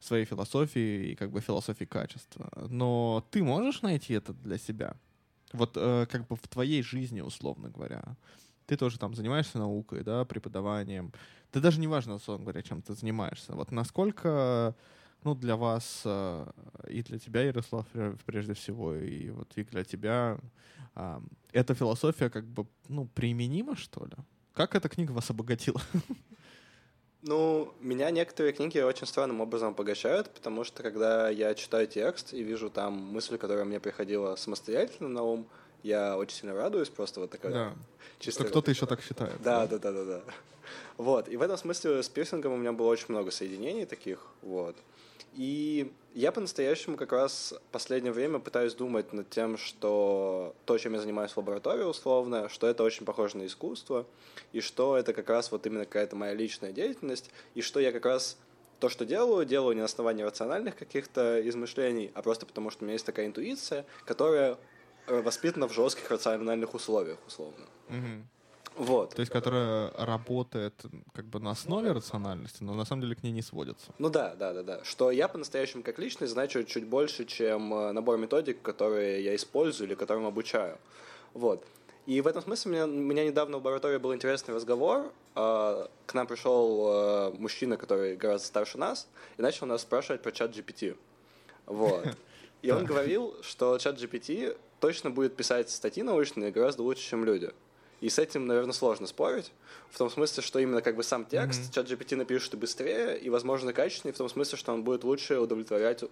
своей философии и как бы философии качества. Но ты можешь найти это для себя? Вот э, как бы в твоей жизни, условно говоря. Ты тоже там занимаешься наукой, да, преподаванием. Да даже не важно, условно говоря, чем ты занимаешься. Вот насколько ну, для вас э, и для тебя, Ярослав, пре- прежде всего, и вот и для тебя, а, эта философия как бы, ну, применима, что ли? Как эта книга вас обогатила? Ну, меня некоторые книги очень странным образом обогащают, потому что когда я читаю текст и вижу там мысль, которая мне приходила самостоятельно на ум, я очень сильно радуюсь, просто вот такая Да. чисто... Кто-то еще так считает. Да, да, да, да, да. Вот. И в этом смысле с пирсингом у меня было очень много соединений таких. Вот. И я по-настоящему как раз в последнее время пытаюсь думать над тем, что то, чем я занимаюсь в лаборатории условно, что это очень похоже на искусство, и что это как раз вот именно какая-то моя личная деятельность, и что я как раз то, что делаю, делаю не на основании рациональных каких-то измышлений, а просто потому, что у меня есть такая интуиция, которая э, воспитана в жестких рациональных условиях, условно. Мгм. Вот. То есть, которая работает как бы на основе рациональности, но на самом деле к ней не сводится. Ну да, да, да, да. Что я по-настоящему как личность значу чуть больше, чем э, набор методик, которые я использую или которым обучаю. Вот. И в этом смысле у меня, у меня недавно в лаборатории был интересный разговор. А, К нам пришел э, мужчина, который гораздо старше нас, и начал нас спрашивать про чат GPT. Вот. И он говорил, что чат GPT точно будет писать статьи научные гораздо лучше, чем люди. И с этим, наверное, сложно спорить. В том смысле, что именно как бы сам текст Мгм. чат GPT напишет и быстрее, и, возможно, качественнее, в том смысле, что он будет лучше удовлетворять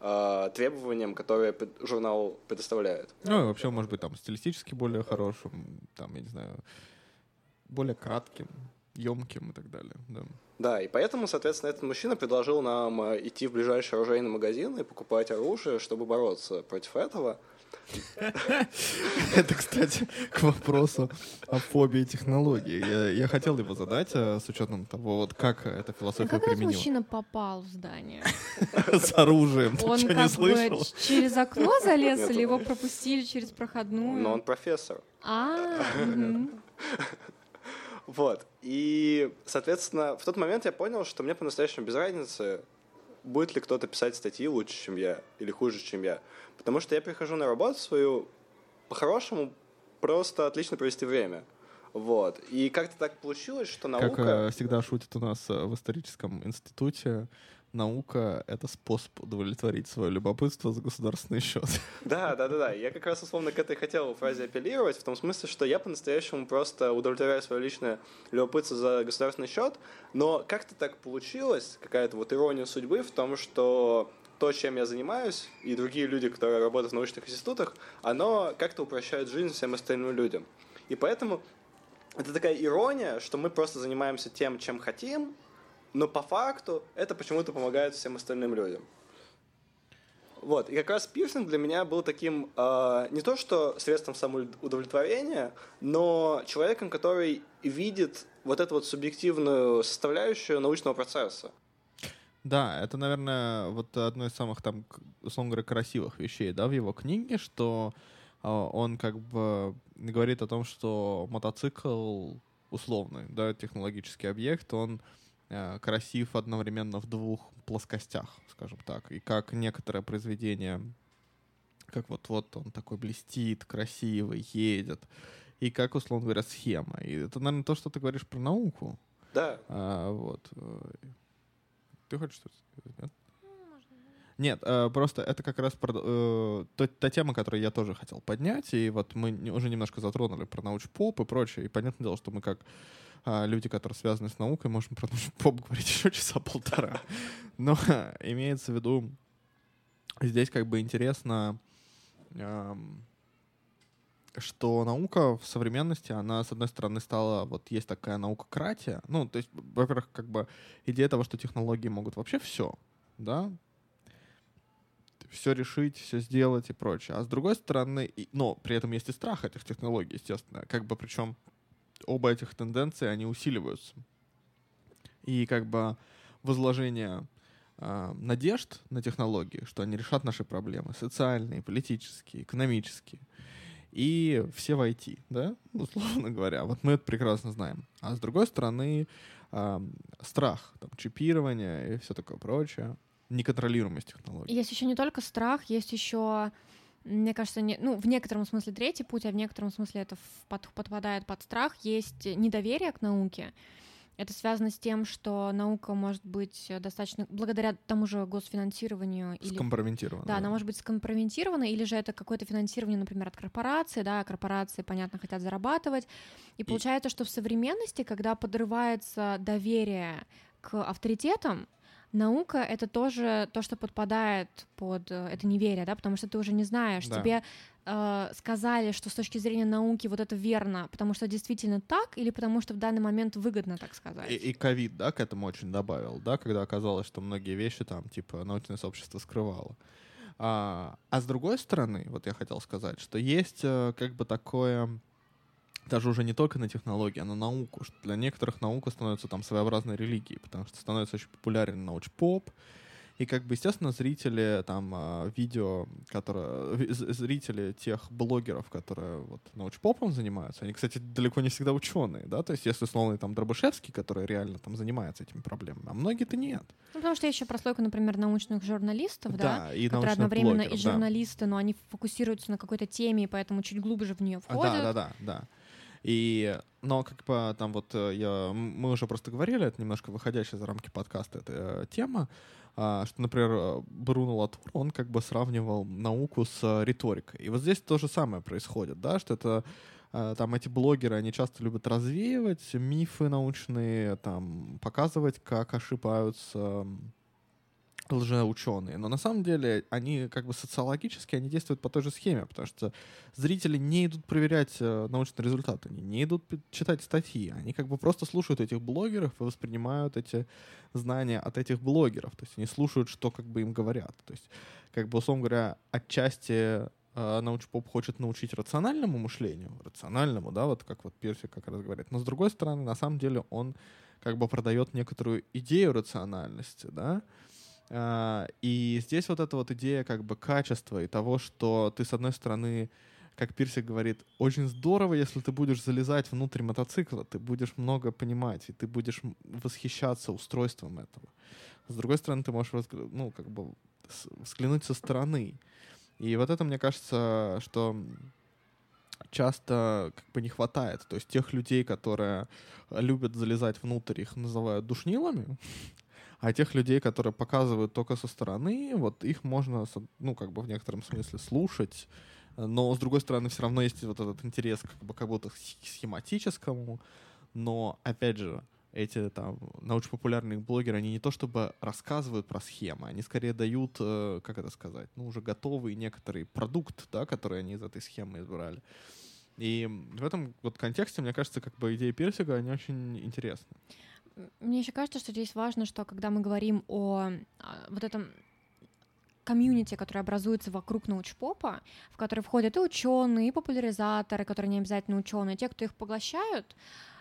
э, требованиям, которые журнал предоставляет. Ну, и вообще, может быть, там, стилистически более хорошим, там, я не знаю, более кратким, емким и так далее. Да. Да, и поэтому, соответственно, этот мужчина предложил нам э, идти в ближайший оружейный магазин и покупать оружие, чтобы бороться против этого. Это, кстати, к вопросу о фобии технологий. Я, я хотел его задать э, с учетом того, вот как эта А философия как этот применима. мужчина попал в здание? С оружием. Ты Он что, не как бы слышал? ч- через окно залез или его пропустили через проходную? Но он профессор. А. Вот. И, соответственно, в тот момент я понял, что мне по-настоящему без разницы, будет ли кто-то писать статьи лучше, чем я, или хуже, чем я. Потому что я прихожу на работу свою, по-хорошему, просто отлично провести время. Вот. И как-то так получилось, что наука... Как э, всегда шутят у нас э, в историческом институте, наука — это способ удовлетворить свое любопытство за государственный счет. Да, да, да, да. Я как раз условно к этой хотел фразе апеллировать, в том смысле, что я по-настоящему просто удовлетворяю свое личное любопытство за государственный счет, но как-то так получилось, какая-то вот ирония судьбы в том, что то, чем я занимаюсь, и другие люди, которые работают в научных институтах, оно как-то упрощает жизнь всем остальным людям. И поэтому это такая ирония, что мы просто занимаемся тем, чем хотим, но по факту это почему-то помогает всем остальным людям. Вот, и как раз пирсинг для меня был таким э, не то что средством самоудовлетворения, но человеком, который видит вот эту вот субъективную составляющую научного процесса. Да, это, наверное, вот одно из самых там, условно говоря, красивых вещей, да, в его книге, что э, он как бы говорит о том, что мотоцикл условный, да, технологический объект, он э, красив одновременно в двух плоскостях, скажем так. И как некоторое произведение, как вот-вот он такой блестит, красивый, едет, и как, условно говоря, схема. И это, наверное, то, что ты говоришь про науку. Да. А, вот. Ты хочешь что-то сказать? Нет? Нет, э, просто это как раз про, э, та, та тема, которую я тоже хотел поднять, и вот мы уже немножко затронули про научпоп и прочее, и понятное дело, что мы как э, люди, которые связаны с наукой, можем про научпоп говорить еще часа полтора. Но имеется в виду, здесь как бы интересно, что наука в современности, она, с одной стороны, стала, вот есть такая наукократия, ну, то есть, во-первых, как бы идея того, что технологии могут вообще все, да, все решить, все сделать и прочее. А с другой стороны, и, но при этом есть и страх этих технологий, естественно. Как бы причем оба этих тенденции, они усиливаются. И как бы возложение э, надежд на технологии, что они решат наши проблемы, социальные, политические, экономические, и все в IT, да, условно говоря. Вот мы это прекрасно знаем. А с другой стороны, э, страх, там, чипирование и все такое прочее неконтролируемость технологий. Есть еще не только страх, есть еще, мне кажется, не, ну, в некотором смысле третий путь, а в некотором смысле это под, подпадает под страх. Есть недоверие к науке. Это связано с тем, что наука может быть достаточно, благодаря тому же госфинансированию... Или, скомпрометирована. Да, она может быть скомпрометирована, или же это какое-то финансирование, например, от корпорации, да, корпорации, понятно, хотят зарабатывать. И, и получается, что в современности, когда подрывается доверие к авторитетам, наука — это тоже то, что подпадает под э, это неверие, да, потому что ты уже не знаешь, да. тебе э, сказали, что с точки зрения науки вот это верно, потому что действительно так, или потому что в данный момент выгодно так сказать. И ковид, да, к этому очень добавил, да, когда оказалось, что многие вещи там, типа, научное сообщество скрывало. А, а с другой стороны, вот я хотел сказать, что есть э, как бы такое даже уже не только на технологии, а на науку. Что для некоторых наука становится там своеобразной религией, потому что становится очень популярен научпоп, и как бы, естественно, зрители там а, видео, которые зрители тех блогеров, которые вот научпопом занимаются, они, кстати, далеко не всегда ученые, да, то есть если условный там Дробышевский, который реально там занимается этими проблемами, а многие-то нет. Ну, потому что еще прослойка, например, научных журналистов, да, да и которые одновременно блогеров, и журналисты, да. но они фокусируются на какой-то теме, и поэтому чуть глубже в нее входят. Да, да, да, да. И, но как бы там вот э, я, мы уже просто говорили, это немножко выходящая за рамки подкаста эта э, тема, а, что, например, э, Бруно Латур, он как бы сравнивал науку с риторикой. И вот здесь то же самое происходит, да, что это там эти блогеры, они часто любят развеивать мифы научные, там, показывать, как ошибаются лжеученые. Но на самом деле они как бы социологически они действуют по той же схеме, потому что зрители не идут проверять э, научные результаты, они не идут читать статьи, они как бы просто слушают этих блогеров и воспринимают эти знания от этих блогеров. То есть они слушают, что как бы им говорят. То есть, как бы, условно говоря, отчасти э, научпоп хочет научить рациональному мышлению, рациональному, да, вот как вот Персик как раз говорит. Но с другой стороны, на самом деле он как бы продает некоторую идею рациональности, да, и здесь вот эта вот идея как бы качества и того, что ты, с одной стороны, как Пирсик говорит, очень здорово, если ты будешь залезать внутрь мотоцикла, ты будешь много понимать, и ты будешь восхищаться устройством этого. С другой стороны, ты можешь ну, как бы взглянуть со стороны. И вот это, мне кажется, что часто как бы не хватает. То есть тех людей, которые любят залезать внутрь, их называют душнилами, а тех людей, которые показывают только со стороны, вот их можно, ну, как бы в некотором смысле слушать, но, с другой стороны, все равно есть вот этот интерес как бы как будто схематическому, но, опять же, эти там научно-популярные блогеры, они не то чтобы рассказывают про схемы, они скорее дают, э, как это сказать, ну, уже готовый некоторый продукт, да, который они из этой схемы избрали. И в этом вот контексте, мне кажется, как бы идеи Персига, они очень интересны мне еще кажется, что здесь важно, что когда мы говорим о а, вот этом комьюнити, которое образуется вокруг научпопа, в который входят и ученые, и популяризаторы, которые не обязательно ученые, те, кто их поглощают,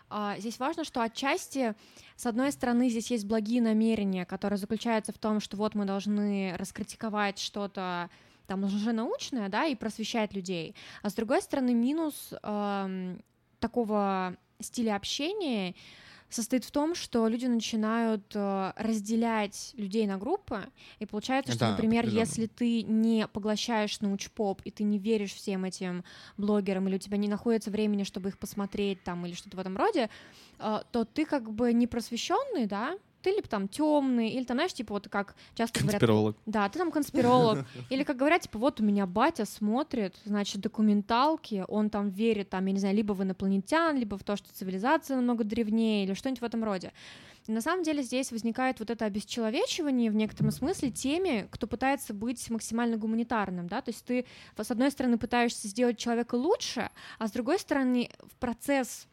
а, Здесь важно, что отчасти, с одной стороны, здесь есть благие намерения, которые заключаются в том, что вот мы должны раскритиковать что-то там уже научное, да, и просвещать людей. А с другой стороны, минус э, такого стиля общения состоит в том, что люди начинают э, разделять людей на группы, и получается, что, Да, например, если ты не поглощаешь научпоп, и ты не веришь всем этим блогерам, или у тебя не находится времени, чтобы их посмотреть там, или что-то в этом роде, э, то ты как бы не просвещенный, да, ты либо там темный, или там, знаешь, типа вот как часто говорят, Конспиролог. да, ты там конспиролог. Или, как говорят, типа, вот у меня батя смотрит, значит, документалки, он там верит, там, я не знаю, либо в инопланетян, либо в то, что цивилизация намного древнее, или что-нибудь в этом роде. На самом деле здесь возникает вот это обесчеловечивание в некотором смысле теми, кто пытается быть максимально гуманитарным, да, то есть ты, с одной стороны, пытаешься сделать человека лучше, а с другой стороны, в процесс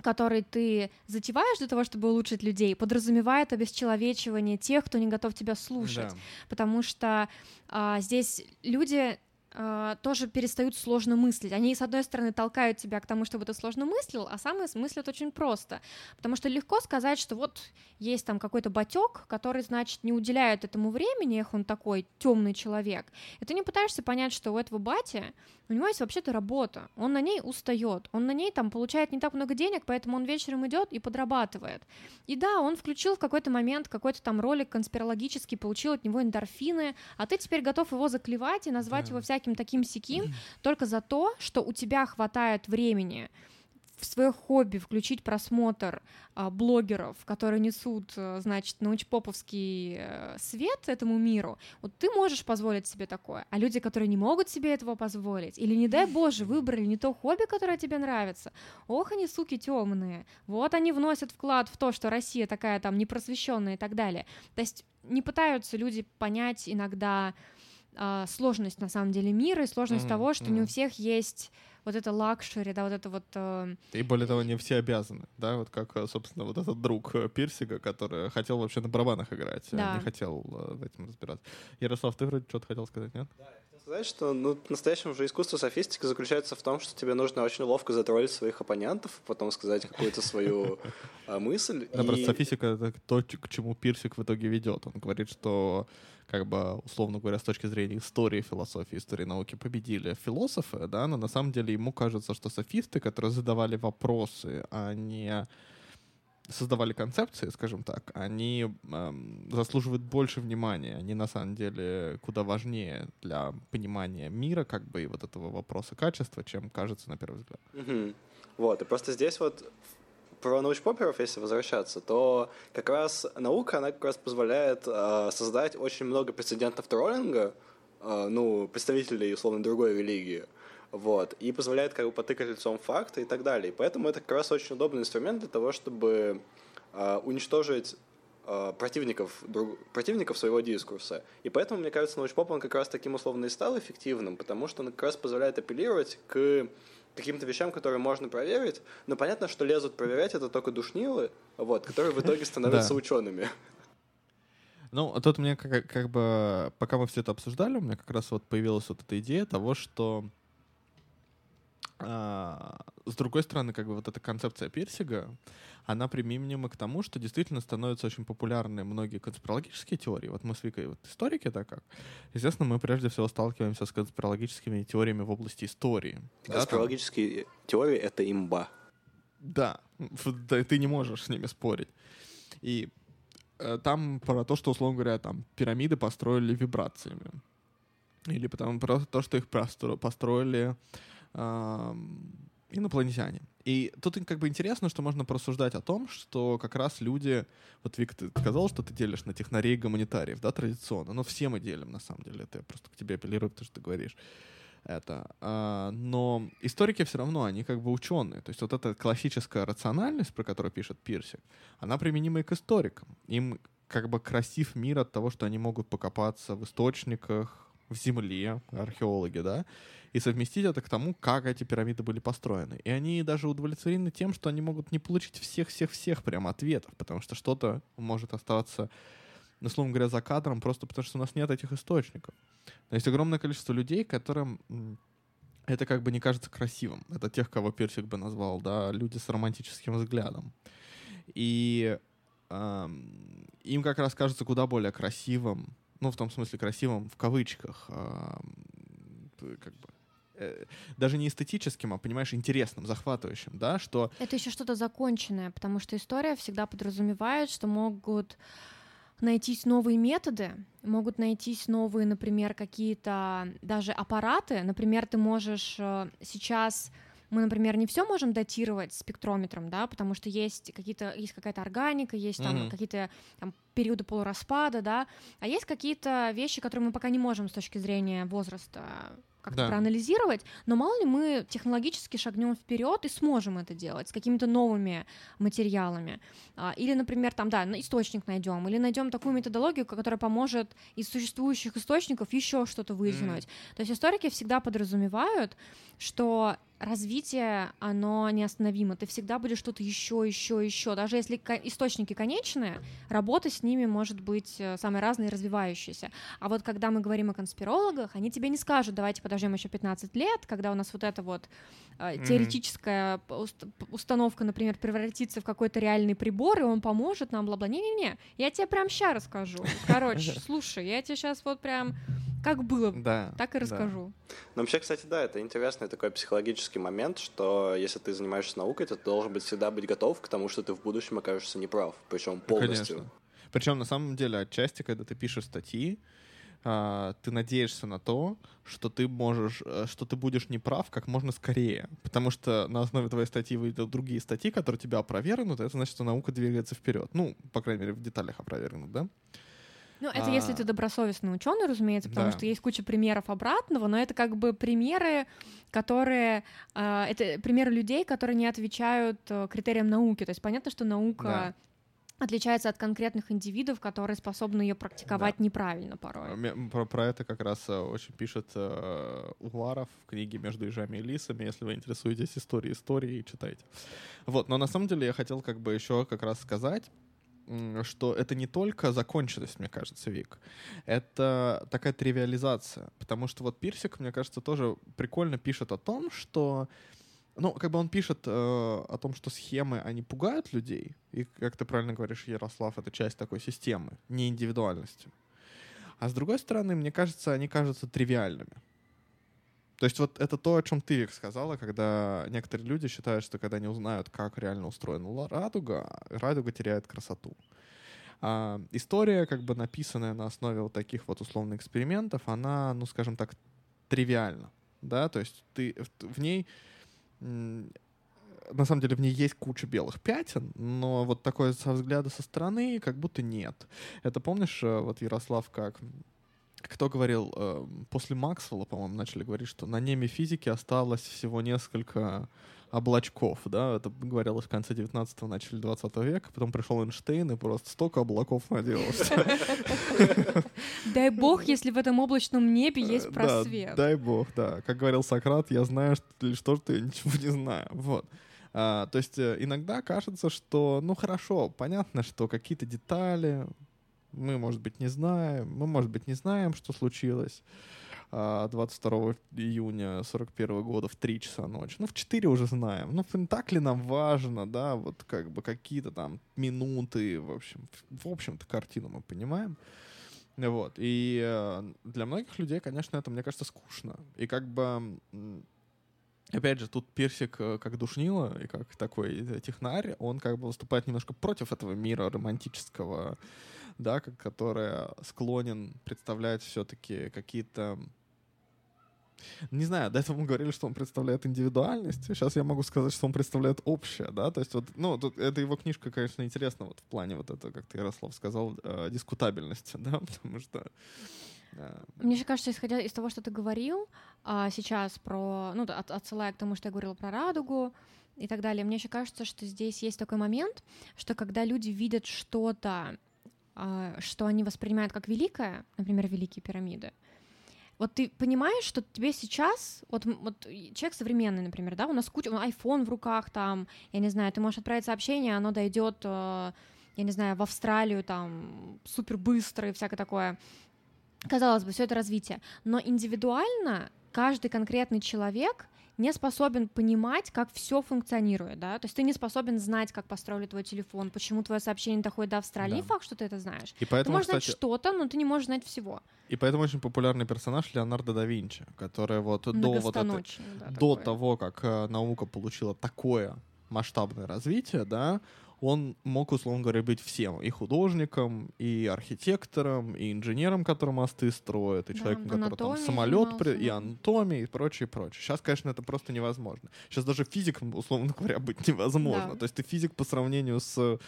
который ты затеваешь для того, чтобы улучшить людей, подразумевает обесчеловечивание тех, кто не готов тебя слушать Да. потому что а, здесь люди тоже перестают сложно мыслить. Они, с одной стороны, толкают тебя к тому, чтобы ты сложно мыслил, а сами мыслят очень просто. Потому что легко сказать, что вот есть там какой-то батек, который, значит, не уделяет этому времени, эх, он такой темный человек. И ты не пытаешься понять, что у этого бати, у него есть вообще-то работа, он на ней устает, он на ней там получает не так много денег, поэтому он вечером идет и подрабатывает. И да, он включил в какой-то момент какой-то там ролик конспирологический, получил от него эндорфины, а ты теперь готов его заклевать и назвать Да. его всяким таким сяким только за то, что у тебя хватает времени в свое хобби включить просмотр а, блогеров, которые несут, э, значит, научпоповский э, свет этому миру, вот ты можешь позволить себе такое. А люди, которые не могут себе этого позволить, или, не дай боже, выбрали не то хобби, которое тебе нравится, ох, они, суки, темные. Вот они вносят вклад в то, что Россия такая там непросвещенная и так далее. То есть не пытаются люди понять иногда а, сложность на самом деле мира и сложность Мгм, того, что не у всех есть вот это luxury, да, вот это вот э, И более того, не все обязаны, да, вот как, э, собственно, вот этот друг э, Пирсига, который хотел вообще на барабанах играть, а Да. не хотел э, в этом разбираться. Ярослав, ты вроде что-то хотел сказать, нет? Сказать, что ну, по-настоящему же искусство софистики заключается в том, что тебе нужно очень ловко затроллить своих оппонентов, потом сказать какую-то свою мысль. Да, просто софистика — это то, к чему Пирсиг в итоге ведет. Он говорит, что, как бы, условно говоря, с точки зрения истории философии, истории науки победили философы, да, но на самом деле ему кажется, что софисты, которые задавали вопросы, а не создавали концепции, скажем так, они эм, заслуживают больше внимания. Они на самом деле куда важнее для понимания мира, как бы, и вот этого вопроса качества, чем кажется на первый взгляд. Мгм. Вот, и просто здесь вот про научпоперов, если возвращаться, то как раз наука, она как раз позволяет э, создать очень много прецедентов троллинга, э, ну, представителей, условно, другой религии, вот, и позволяет как бы потыкать лицом факты и так далее. И поэтому это как раз очень удобный инструмент для того, чтобы э, уничтожить противников, друг- противников своего дискурса. И поэтому, мне кажется, научпоп, он как раз таким условно и стал эффективным, потому что он как раз позволяет апеллировать к каким-то вещам, которые можно проверить, но понятно, что лезут проверять это только душнилы, вот, которые в итоге становятся учеными. Ну, тут мне как, как бы, пока мы все это обсуждали, у меня как раз вот появилась вот эта идея того, что с другой стороны, как бы вот эта концепция Пирсига, она применима к тому, что действительно становятся очень популярны многие конспирологические теории. Вот мы с Викой вот историки, так как. Естественно, мы прежде всего сталкиваемся с конспирологическими теориями в области истории. Да, Конспирологические теории — это имба. да, да, ты не можешь с ними спорить. И э, там про то, что, условно говоря, там пирамиды построили вибрациями. Или потому про то, что их построили инопланетяне. И тут как бы интересно, что можно порассуждать о том, что как раз люди, вот Вик, ты сказал, что ты делишь на технарей и гуманитариев, да, традиционно, но все мы делим, на самом деле, это я просто к тебе апеллирую, потому что ты говоришь это. А, но историки все равно, они как бы ученые. То есть вот эта классическая рациональность, про которую пишет Пирсик, она применима и к историкам. Им как бы красив мир от того, что они могут покопаться в источниках, в земле, археологи, да, и совместить это к тому, как эти пирамиды были построены. И они даже удовлетворены тем, что они могут не получить всех-всех-всех прям ответов, потому что что-то может оставаться, ну, условно говоря, за кадром, просто потому что у нас нет этих источников. Но есть огромное количество людей, которым это как бы не кажется красивым. Это тех, кого Персик бы назвал, да, люди с романтическим взглядом. И ам, им как раз кажется куда более красивым, ну, в том смысле красивым в кавычках, т- как бы э, даже не эстетическим, а, понимаешь, интересным, захватывающим, да, что... Это еще что-то законченное, потому что история всегда подразумевает, что могут найтись новые методы, могут найтись новые, например, какие-то даже аппараты. Например, ты можешь э, сейчас мы, например, не все можем датировать спектрометром, да, потому что есть какие-то есть какая-то органика, есть там mm-hmm. какие-то там, периоды полураспада, да, а есть какие-то вещи, которые мы пока не можем с точки зрения возраста как-то да. проанализировать, но мало ли мы технологически шагнем вперед и сможем это делать с какими-то новыми материалами. А, или, например, там, да, источник найдем, или найдем такую методологию, которая поможет из существующих источников еще что-то вытянуть. Mm. То есть историки всегда подразумевают, что развитие, оно неостановимо. Ты всегда будешь что-то еще, еще, еще. Даже если источники конечные, работа с ними может быть э, самой разной и развивающейся. А вот когда мы говорим о конспирологах, они тебе не скажут, давайте подождем еще 15 лет, когда у нас вот эта вот э, теоретическая mm-hmm. установка, например, превратится в какой-то реальный прибор, и он поможет нам, бла-бла. Не-не-не, я тебе прям сейчас расскажу. Короче, слушай, я тебе сейчас вот прям как было, да, так и расскажу. Да. Ну, вообще, кстати, да, это интересный такой психологический момент, что если ты занимаешься наукой, то ты должен быть всегда быть готов к тому, что ты в будущем окажешься неправ, причем полностью. Конечно. Причем на самом деле отчасти, когда ты пишешь статьи, а, ты надеешься на то, что ты можешь, э, что ты будешь неправ как можно скорее. Потому что на основе твоей статьи выйдут другие статьи, которые тебя опровергнут, это значит, что наука двигается вперед. Ну, по крайней мере, в деталях опровергнут, да? Ну, это а... если ты добросовестный ученый, разумеется, потому да. что есть куча примеров обратного, но это как бы примеры, которые... Э, это примеры людей, которые не отвечают э, критериям науки. То есть понятно, что наука да отличается от конкретных индивидов, которые способны ее практиковать да. неправильно порой. Про, про это как раз э, очень пишет э, Уваров в книге «Между ежами и лисами». Если вы интересуетесь историей истории, читайте. Вот, но на самом деле я хотел как бы еще как раз сказать, что это не только законченность, мне кажется, Вик. Это такая тривиализация. Потому что вот Пирсик, мне кажется, тоже прикольно пишет о том, что ну, как бы он пишет э, о том, что схемы, они пугают людей. И, как ты правильно говоришь, Ярослав, это часть такой системы, не индивидуальности. А с другой стороны, мне кажется, они кажутся тривиальными. То есть вот это то, о чем ты, сказала, когда некоторые люди считают, что когда они узнают, как реально устроена радуга, радуга теряет красоту. А, история, как бы написанная на основе вот таких вот условных экспериментов, она, ну, скажем так, тривиальна, да, то есть ты в, в ней на самом деле в ней есть куча белых пятен, но вот такое со взгляда со стороны как будто нет. Это помнишь, э, вот Ярослав как кто говорил, э, после Максвелла, по-моему, начали говорить, что на неме физики осталось всего несколько облачков, да, это говорилось в конце 19-го, начале 20 века, потом пришел Эйнштейн и просто столько облаков наделался. Дай бог, если в этом облачном небе есть просвет. дай бог, да. Как говорил Сократ, я знаю лишь то, что я ничего не знаю. Вот. А, то есть э, иногда кажется, что, ну хорошо, понятно, что какие-то детали, мы, может быть, не знаем. Мы, может быть, не знаем, что случилось 22 а, июня 41 года в 3 часа ночи. Ну, в 4 уже знаем. Ну, так ли нам важно, да, вот как бы какие-то там минуты, в общем, в общем-то, картину мы понимаем. Вот. И э, для многих людей, конечно, это, мне кажется, скучно. И как бы Опять же, тут Персик э, как душнило и как такой э, технарь, он как бы выступает немножко против этого мира романтического, да, которая склонен представлять все-таки какие-то не знаю, до этого мы говорили, что он представляет индивидуальность. Сейчас я могу сказать, что он представляет общее, да, то есть вот, ну, тут, это его книжка, конечно, интересна вот в плане вот этого, как ты, Ярослав, сказал, э, дискутабельности, да, потому что мне же кажется, исходя из того, что ты говорил а, сейчас про, ну, от, отсылая к тому, что я говорила про радугу и так далее, мне еще кажется, что здесь есть такой момент, что когда люди видят что-то а, что они воспринимают как великое, например, великие пирамиды, вот ты понимаешь, что тебе сейчас, вот, вот человек современный, например, да, у нас куча, iPhone в руках, там, я не знаю, ты можешь отправить сообщение, оно дойдет, э, я не знаю, в Австралию, там, супер быстро и всякое такое. Казалось бы, все это развитие. Но индивидуально каждый конкретный человек не способен понимать, как все функционирует, да, то есть ты не способен знать, как построили твой телефон, почему твое сообщение доходит до Австралии, Да. не факт, что ты это знаешь. И Ты поэтому, можешь знать кстати, что-то, но ты не можешь знать всего. и поэтому очень популярный персонаж Леонардо да Винчи, который вот до вот Многостаночный, да, до такой. того, как э, наука получила такое масштабное развитие, да, он мог, условно говоря, быть всем. И художником, и архитектором, и инженером, который мосты строит, и Да, человеком, который там самолет, при... и анатомией, и прочее, прочее. Сейчас, конечно, это просто невозможно. Сейчас даже физиком, условно говоря, быть невозможно. Да. То есть ты физик по сравнению с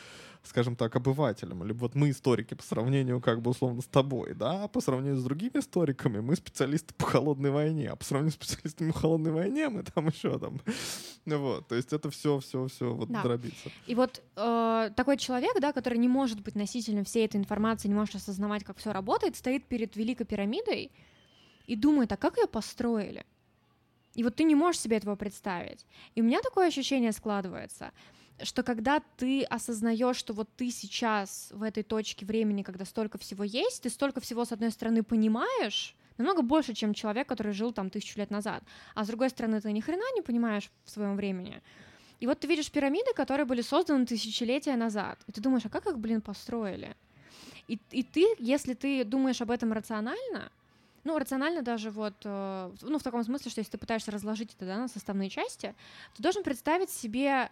скажем так, обывателем, или вот мы историки по сравнению, как бы, условно, с тобой, да, а по сравнению с другими историками мы специалисты по холодной войне, а по сравнению с специалистами по холодной войне мы там еще там, ну вот, то есть это все, все, все вот Да. дробится. И вот э, такой человек, да, который не может быть носителем всей этой информации, не может осознавать, как все работает, стоит перед Великой пирамидой и думает, а как ее построили? И вот ты не можешь себе этого представить. И у меня такое ощущение складывается, что когда ты осознаешь, что вот ты сейчас в этой точке времени, когда столько всего есть, ты столько всего, с одной стороны, понимаешь, намного больше, чем человек, который жил там тысячу лет назад. А с другой стороны, ты ни хрена не понимаешь в своем времени. И вот ты видишь пирамиды, которые были созданы тысячелетия назад. И ты думаешь, а как их, блин, построили? И, и ты, если ты думаешь об этом рационально, ну, рационально даже вот, э, ну, в таком смысле, что если ты пытаешься разложить это да, на составные части, ты должен представить себе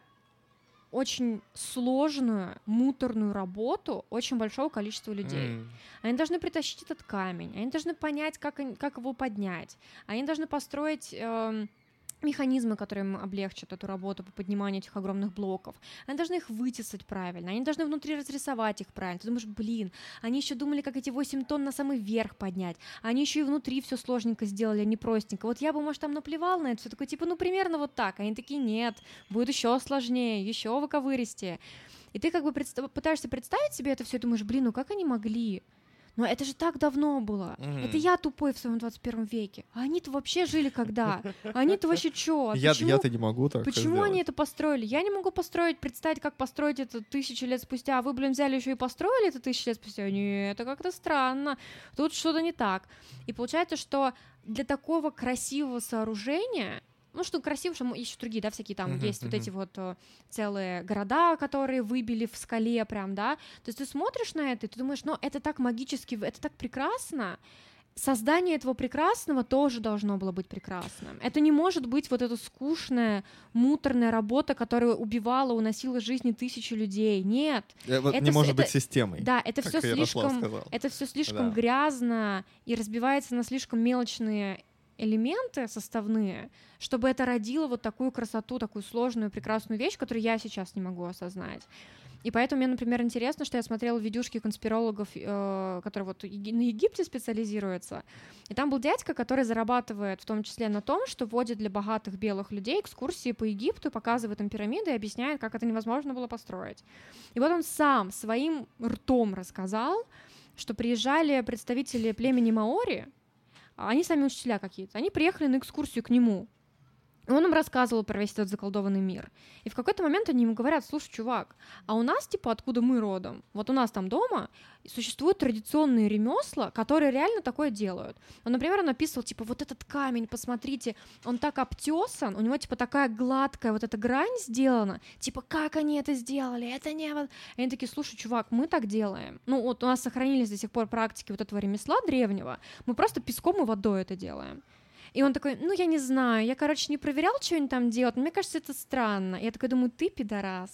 очень сложную, муторную работу очень большого количества людей. М. Они должны притащить этот камень, они должны понять, как, как его поднять, они должны построить эм, механизмы, которые им облегчат эту работу по подниманию этих огромных блоков. Они должны их вытесать правильно, они должны внутри разрисовать их правильно. Ты думаешь, блин, они еще думали, как эти 8 тонн на самый верх поднять. Они еще и внутри все сложненько сделали, а не простенько. Вот я бы, может, там наплевал на это все такое, типа, ну, примерно вот так. Они такие, нет, будет еще сложнее, еще выковыристее. И ты как бы предста- пытаешься представить себе это все, и думаешь, блин, ну как они могли? Но это же так давно было. Мгм. Это я тупой в своем 21 веке. А они-то вообще жили когда? Они-то вообще чё? Я, Почему, я-то не могу так почему сделать. они это построили? Я не могу построить, представить, как построить это тысячи лет спустя. А вы, блин, взяли еще и построили это тысячи лет спустя? Нет, это как-то странно. Тут что-то не так. И получается, что для такого красивого сооружения ну, что красиво, что еще другие, да, всякие там Мгм, есть вот мгм. эти вот э, целые города, которые выбили в скале прям, да. То есть ты смотришь на это, и ты думаешь, ну, это так магически, это так прекрасно. Создание этого прекрасного тоже должно было быть прекрасным. Это не может быть вот эта скучная, муторная работа, которая убивала, уносила жизни тысячи людей. Нет. Э, вот это не с- может это- быть системой. Да, это все слишком, это все слишком Да. грязно и разбивается на слишком мелочные элементы составные, чтобы это родило вот такую красоту, такую сложную, прекрасную вещь, которую я сейчас не могу осознать. И поэтому мне, например, интересно, что я смотрела видюшки конспирологов, э, которые вот на Египте специализируются. И там был дядька, который зарабатывает в том числе на том, что водит для богатых белых людей экскурсии по Египту, показывает им пирамиды и объясняет, как это невозможно было построить. И вот он сам своим ртом рассказал, что приезжали представители племени Маори, они сами учителя какие-то, они приехали на экскурсию к нему. Он им рассказывал про весь этот заколдованный мир. И в какой-то момент они ему говорят, слушай, чувак, а у нас, типа, откуда мы родом, вот у нас там дома существуют традиционные ремесла, которые реально такое делают. Он, например, он описывал, типа, вот этот камень, посмотрите, он так обтесан, у него, типа, такая гладкая вот эта грань сделана, типа, как они это сделали, это не... вот». И они такие, слушай, чувак, мы так делаем. Ну, вот у нас сохранились до сих пор практики вот этого ремесла древнего, мы просто песком и водой это делаем. И он такой, ну, я не знаю, я, короче, не проверял, что они там делают, но мне кажется, это странно. Я такой думаю, ты пидорас.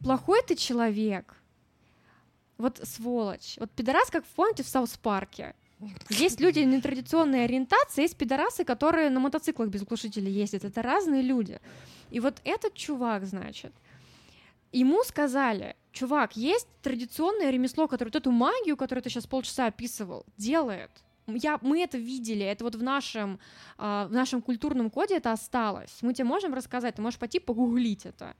Плохой ты человек. Вот сволочь. Вот пидорас, как помните в Саус-парке. Есть люди нетрадиционной ориентации, есть пидорасы, которые на мотоциклах без глушителя ездят. Это разные люди. И вот этот чувак, значит, ему сказали, чувак, есть традиционное ремесло, которое вот эту магию, которую ты сейчас полчаса описывал, делает. Я, мы это видели, это вот в нашем, а, в нашем культурном коде это осталось. Мы тебе можем рассказать, ты можешь пойти погуглить это.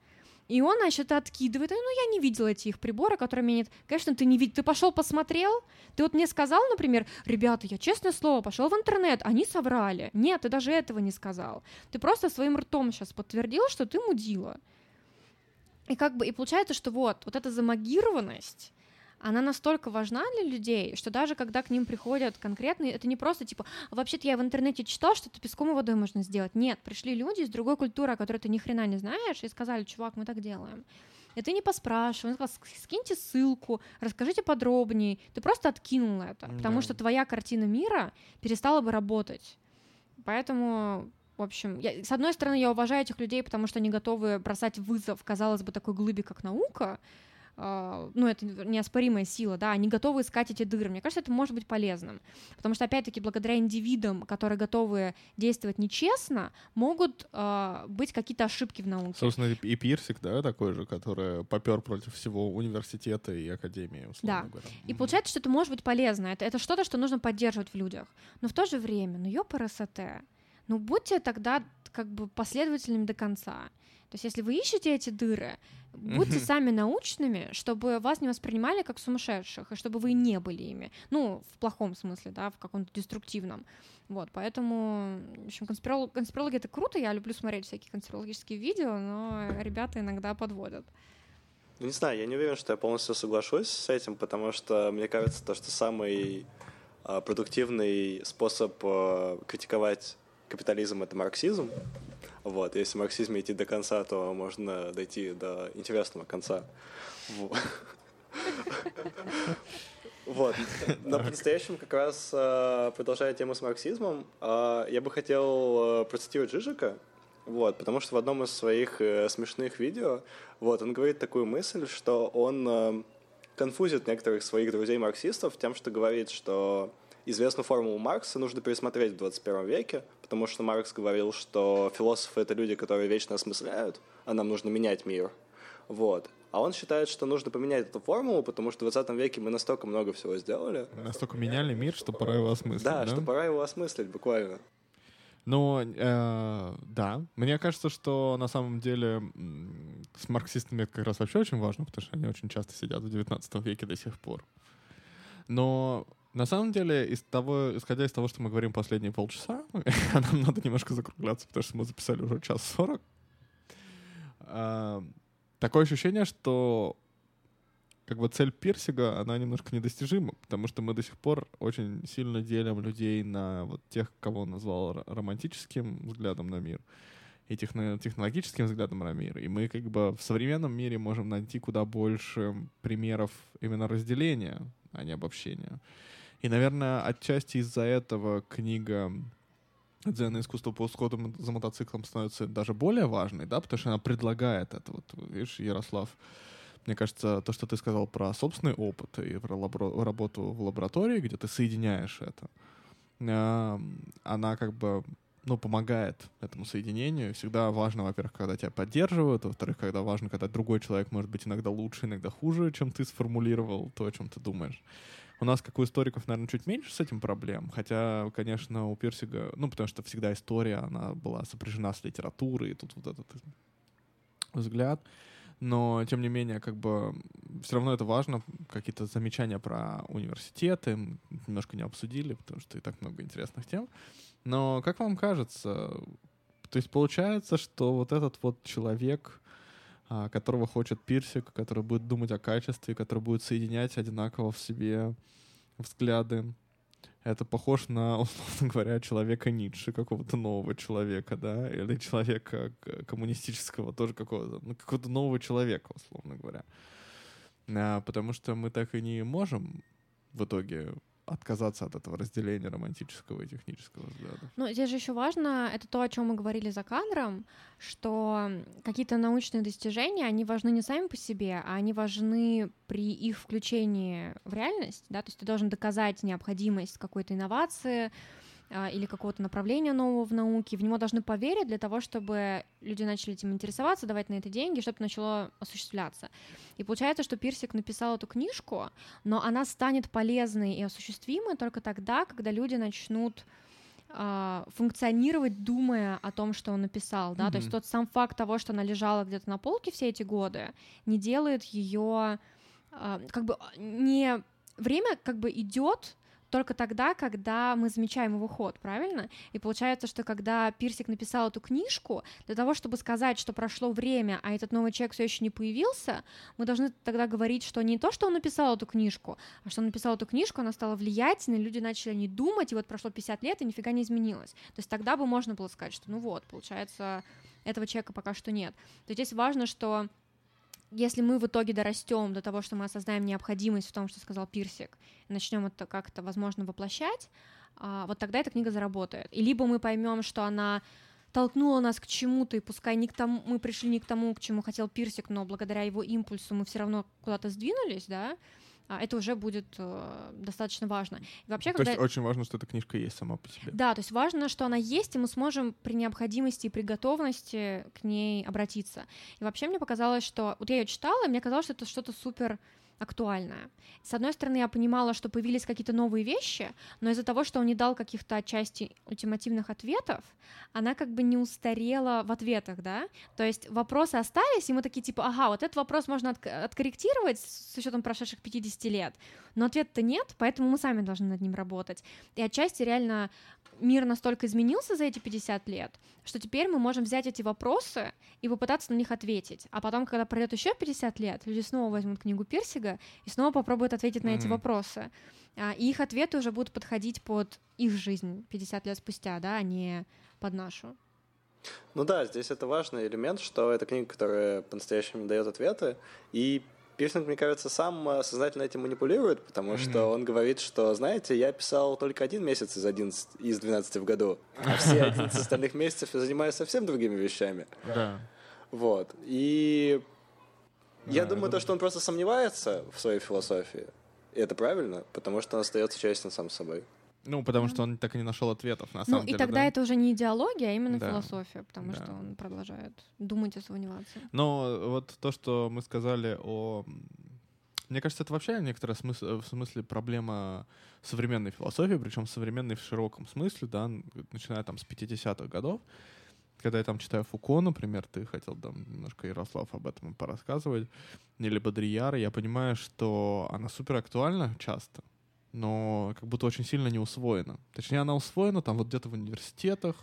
И он, значит, откидывает. Ну, я не видела эти их приборы, которые меня нет. Конечно, ты не видел. Ты пошел посмотрел. Ты вот мне сказал, например, ребята, я честное слово пошел в интернет, они соврали. Нет, ты даже этого не сказал. Ты просто своим ртом сейчас подтвердил, что ты мудила. И как бы и получается, что вот, вот эта замагированность, она настолько важна для людей, что даже когда к ним приходят конкретные, это не просто типа, вообще-то я в интернете читал, что это песком и водой можно сделать. Нет, пришли люди из другой культуры, о которой ты ни хрена не знаешь, и сказали, чувак, мы так делаем. И ты не поспрашивал, он сказал, скиньте ссылку, расскажите подробнее. Ты просто откинул это, потому Да. что твоя картина мира перестала бы работать. Поэтому, в общем, я, с одной стороны, я уважаю этих людей, потому что они готовы бросать вызов, казалось бы, такой глыбе, как наука. А, ну, это неоспоримая сила, да, они готовы искать эти дыры. Мне кажется, это может быть полезным. Потому что, опять-таки, благодаря индивидам, которые готовы действовать нечестно, могут а, быть какие-то ошибки в науке. Собственно, и Пирсик, да, такой же, который попер против всего университета и академии, условно Да. говоря. И получается, что это может быть полезно. Это, это что-то, что нужно поддерживать в людях. Но в то же время, ну ёпарасоте, ну будьте тогда как бы последовательными до конца. То есть если вы ищете эти дыры, будьте сами научными, чтобы вас не воспринимали как сумасшедших, и чтобы вы не были ими. Ну, в плохом смысле, да, в каком-то деструктивном. Вот, поэтому, в общем, конспиролог, конспирологи — это круто, я люблю смотреть всякие конспирологические видео, но ребята иногда подводят. Ну, не знаю, я не уверен, что я полностью соглашусь с этим, потому что мне кажется, то, что самый а, продуктивный способ а, критиковать капитализм — это марксизм. Вот, если в марксизме идти до конца, то можно дойти до интересного конца. Во- Вот. Но по-настоящему как раз а, продолжая тему с марксизмом, а, я бы хотел а, процитировать Жижика, вот, потому что в одном из своих э, смешных видео вот, он говорит такую мысль, что он э, конфузит некоторых своих друзей-марксистов тем, что говорит, что известную формулу Маркса нужно пересмотреть в 21 веке, потому что Маркс говорил, что философы — это люди, которые вечно осмысляют, а нам нужно менять мир. Вот. А он считает, что нужно поменять эту формулу, потому что в 20 веке мы настолько много всего сделали. Настолько меняли мир, что пора его осмыслить, Да, да? что пора его осмыслить буквально. Ну, э, да. Мне кажется, что на самом деле с марксистами это как раз вообще очень важно, потому что они очень часто сидят в 19 веке до сих пор. Но на самом деле, из того, исходя из того, что мы говорим последние полчаса, а нам надо немножко закругляться, потому что мы записали уже час сорок, а, такое ощущение, что как бы цель Пирсига, она немножко недостижима, потому что мы до сих пор очень сильно делим людей на вот тех, кого он назвал романтическим взглядом на мир и техно- технологическим взглядом на мир. И мы как бы в современном мире можем найти куда больше примеров именно разделения, а не обобщения. И, наверное, отчасти из-за этого книга «Дзен и искусство по усходу мо- за мотоциклом» становится даже более важной, да, потому что она предлагает это. Вот, видишь, Ярослав, мне кажется, то, что ты сказал про собственный опыт и про лабро- работу в лаборатории, где ты соединяешь это, она как бы ну, помогает этому соединению. Всегда важно, во-первых, когда тебя поддерживают, во-вторых, когда важно, когда другой человек может быть иногда лучше, иногда хуже, чем ты сформулировал то, о чем ты думаешь. У нас, как у историков, наверное, чуть меньше с этим проблем, хотя, конечно, у Пирсига, ну, потому что всегда история, она была сопряжена с литературой, и тут вот этот взгляд. Но, тем не менее, как бы все равно это важно. Какие-то замечания про университеты немножко не обсудили, потому что и так много интересных тем. Но как вам кажется, то есть получается, что вот этот вот человек, которого хочет Пирсик, который будет думать о качестве, который будет соединять одинаково в себе взгляды, это похож на, условно говоря, человека Ницше, какого-то нового человека, да, или человека коммунистического, тоже какого-то, ну, какого-то нового человека, условно говоря. А, потому что мы так и не можем в итоге отказаться от этого разделения романтического и технического взгляда. Ну, здесь же еще важно, это то, о чем мы говорили за кадром, что какие-то научные достижения, они важны не сами по себе, а они важны при их включении в реальность, да, то есть ты должен доказать необходимость какой-то инновации или какого-то направления нового в науке, в него должны поверить для того, чтобы люди начали этим интересоваться, давать на это деньги, чтобы начало осуществляться. И получается, что Пирсик написал эту книжку, но она станет полезной и осуществимой только тогда, когда люди начнут а, функционировать, думая о том, что он написал, да, то есть тот сам факт того, что она лежала где-то на полке все эти годы, не делает ее, как бы не время как бы идет, только тогда, когда мы замечаем его ход, правильно? И получается, что когда Пирсик написал эту книжку, для того, чтобы сказать, что прошло время, а этот новый человек все еще не появился, мы должны тогда говорить, что не то, что он написал эту книжку, а что он написал эту книжку, она стала влиятельной, люди начали не думать, и вот прошло 50 лет, и нифига не изменилось. То есть тогда бы можно было сказать, что ну вот, получается, этого человека пока что нет. То есть здесь важно, что если мы в итоге дорастем до того, что мы осознаем необходимость в том, что сказал Пирсик, начнем это как-то, возможно, воплощать, а, вот тогда эта книга заработает. И либо мы поймем, что она толкнула нас к чему-то, и пускай не к тому, мы пришли не к тому, к чему хотел Пирсик, но благодаря его импульсу мы все равно куда-то сдвинулись, да, это уже будет э, достаточно важно. И вообще, то когда... есть очень важно, что эта книжка есть сама по себе. Да, то есть важно, что она есть, и мы сможем при необходимости и при готовности к ней обратиться. И вообще мне показалось, что... Вот я ее читала, и мне казалось, что это что-то супер актуальная. С одной стороны, я понимала, что появились какие-то новые вещи, но из-за того, что он не дал каких-то отчасти ультимативных ответов, она как бы не устарела в ответах, да? То есть вопросы остались, и мы такие типа, ага, вот этот вопрос можно от- откорректировать с учетом прошедших 50 лет, но ответа-то нет, поэтому мы сами должны над ним работать. И отчасти реально мир настолько изменился за эти 50 лет, что теперь мы можем взять эти вопросы и попытаться на них ответить. А потом, когда пройдет еще 50 лет, люди снова возьмут книгу Пирсига и снова попробуют ответить на mm-hmm. эти вопросы. А, и их ответы уже будут подходить под их жизнь 50 лет спустя, да, а не под нашу. Ну да, здесь это важный элемент, что это книга, которая по-настоящему дает ответы, и Пирсинг, мне кажется, сам э, сознательно этим манипулирует, потому mm-hmm. что он говорит, что, знаете, я писал только один месяц из, 11, из 12 в году, а все 11 остальных месяцев я занимаюсь совсем другими вещами. Да. Вот. И я думаю, то, что он просто сомневается в своей философии. И это правильно, потому что он остается честен сам собой. Ну, потому что он так и не нашел ответов, на ну, самом ну, деле. И тогда да? это уже не идеология, а именно да. философия, потому да. что он продолжает думать и сомневаться. Но вот то, что мы сказали о... Мне кажется, это вообще некоторая смысл, в смысле проблема современной философии, причем современной в широком смысле, да, начиная там с 50-х годов. Когда я там читаю Фуко, например, ты хотел там немножко, Ярослав, об этом порассказывать, или Бодрияра, я понимаю, что она супер актуальна часто, но как будто очень сильно не усвоена. Точнее, она усвоена там вот где-то в университетах,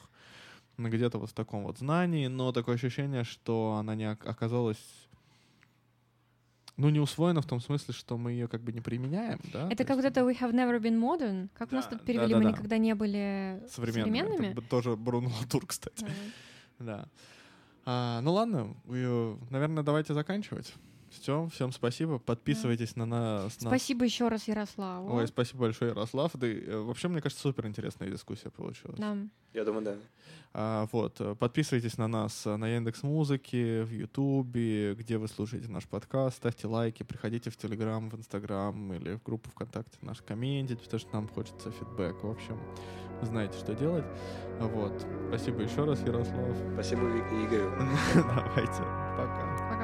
где-то вот в таком вот знании, но такое ощущение, что она не оказалась ну, не усвоена в том смысле, что мы ее как бы не применяем, да? Это как вот это «We have never been modern», как да, у нас тут перевели, да, да, мы да. никогда не были современными. современными. Это тоже Бруно Латур, кстати. Да. да. А, ну ладно, наверное, давайте заканчивать. Все, всем спасибо. Подписывайтесь да. на нас. Спасибо на... еще раз Ярославу. Ой, спасибо большое, Ярослав. Да, э, вообще, мне кажется, супер интересная дискуссия получилась. Да. Я думаю, да. А, вот, э, подписывайтесь на нас э, на Яндекс Музыке, в Ютубе, где вы слушаете наш подкаст, ставьте лайки, приходите в Телеграм, в Инстаграм или в группу ВКонтакте наш комментить, потому что нам хочется фидбэк. В общем, знаете, что делать. Вот. Спасибо еще раз, Ярослав. Спасибо, Игорь. Давайте. Пока.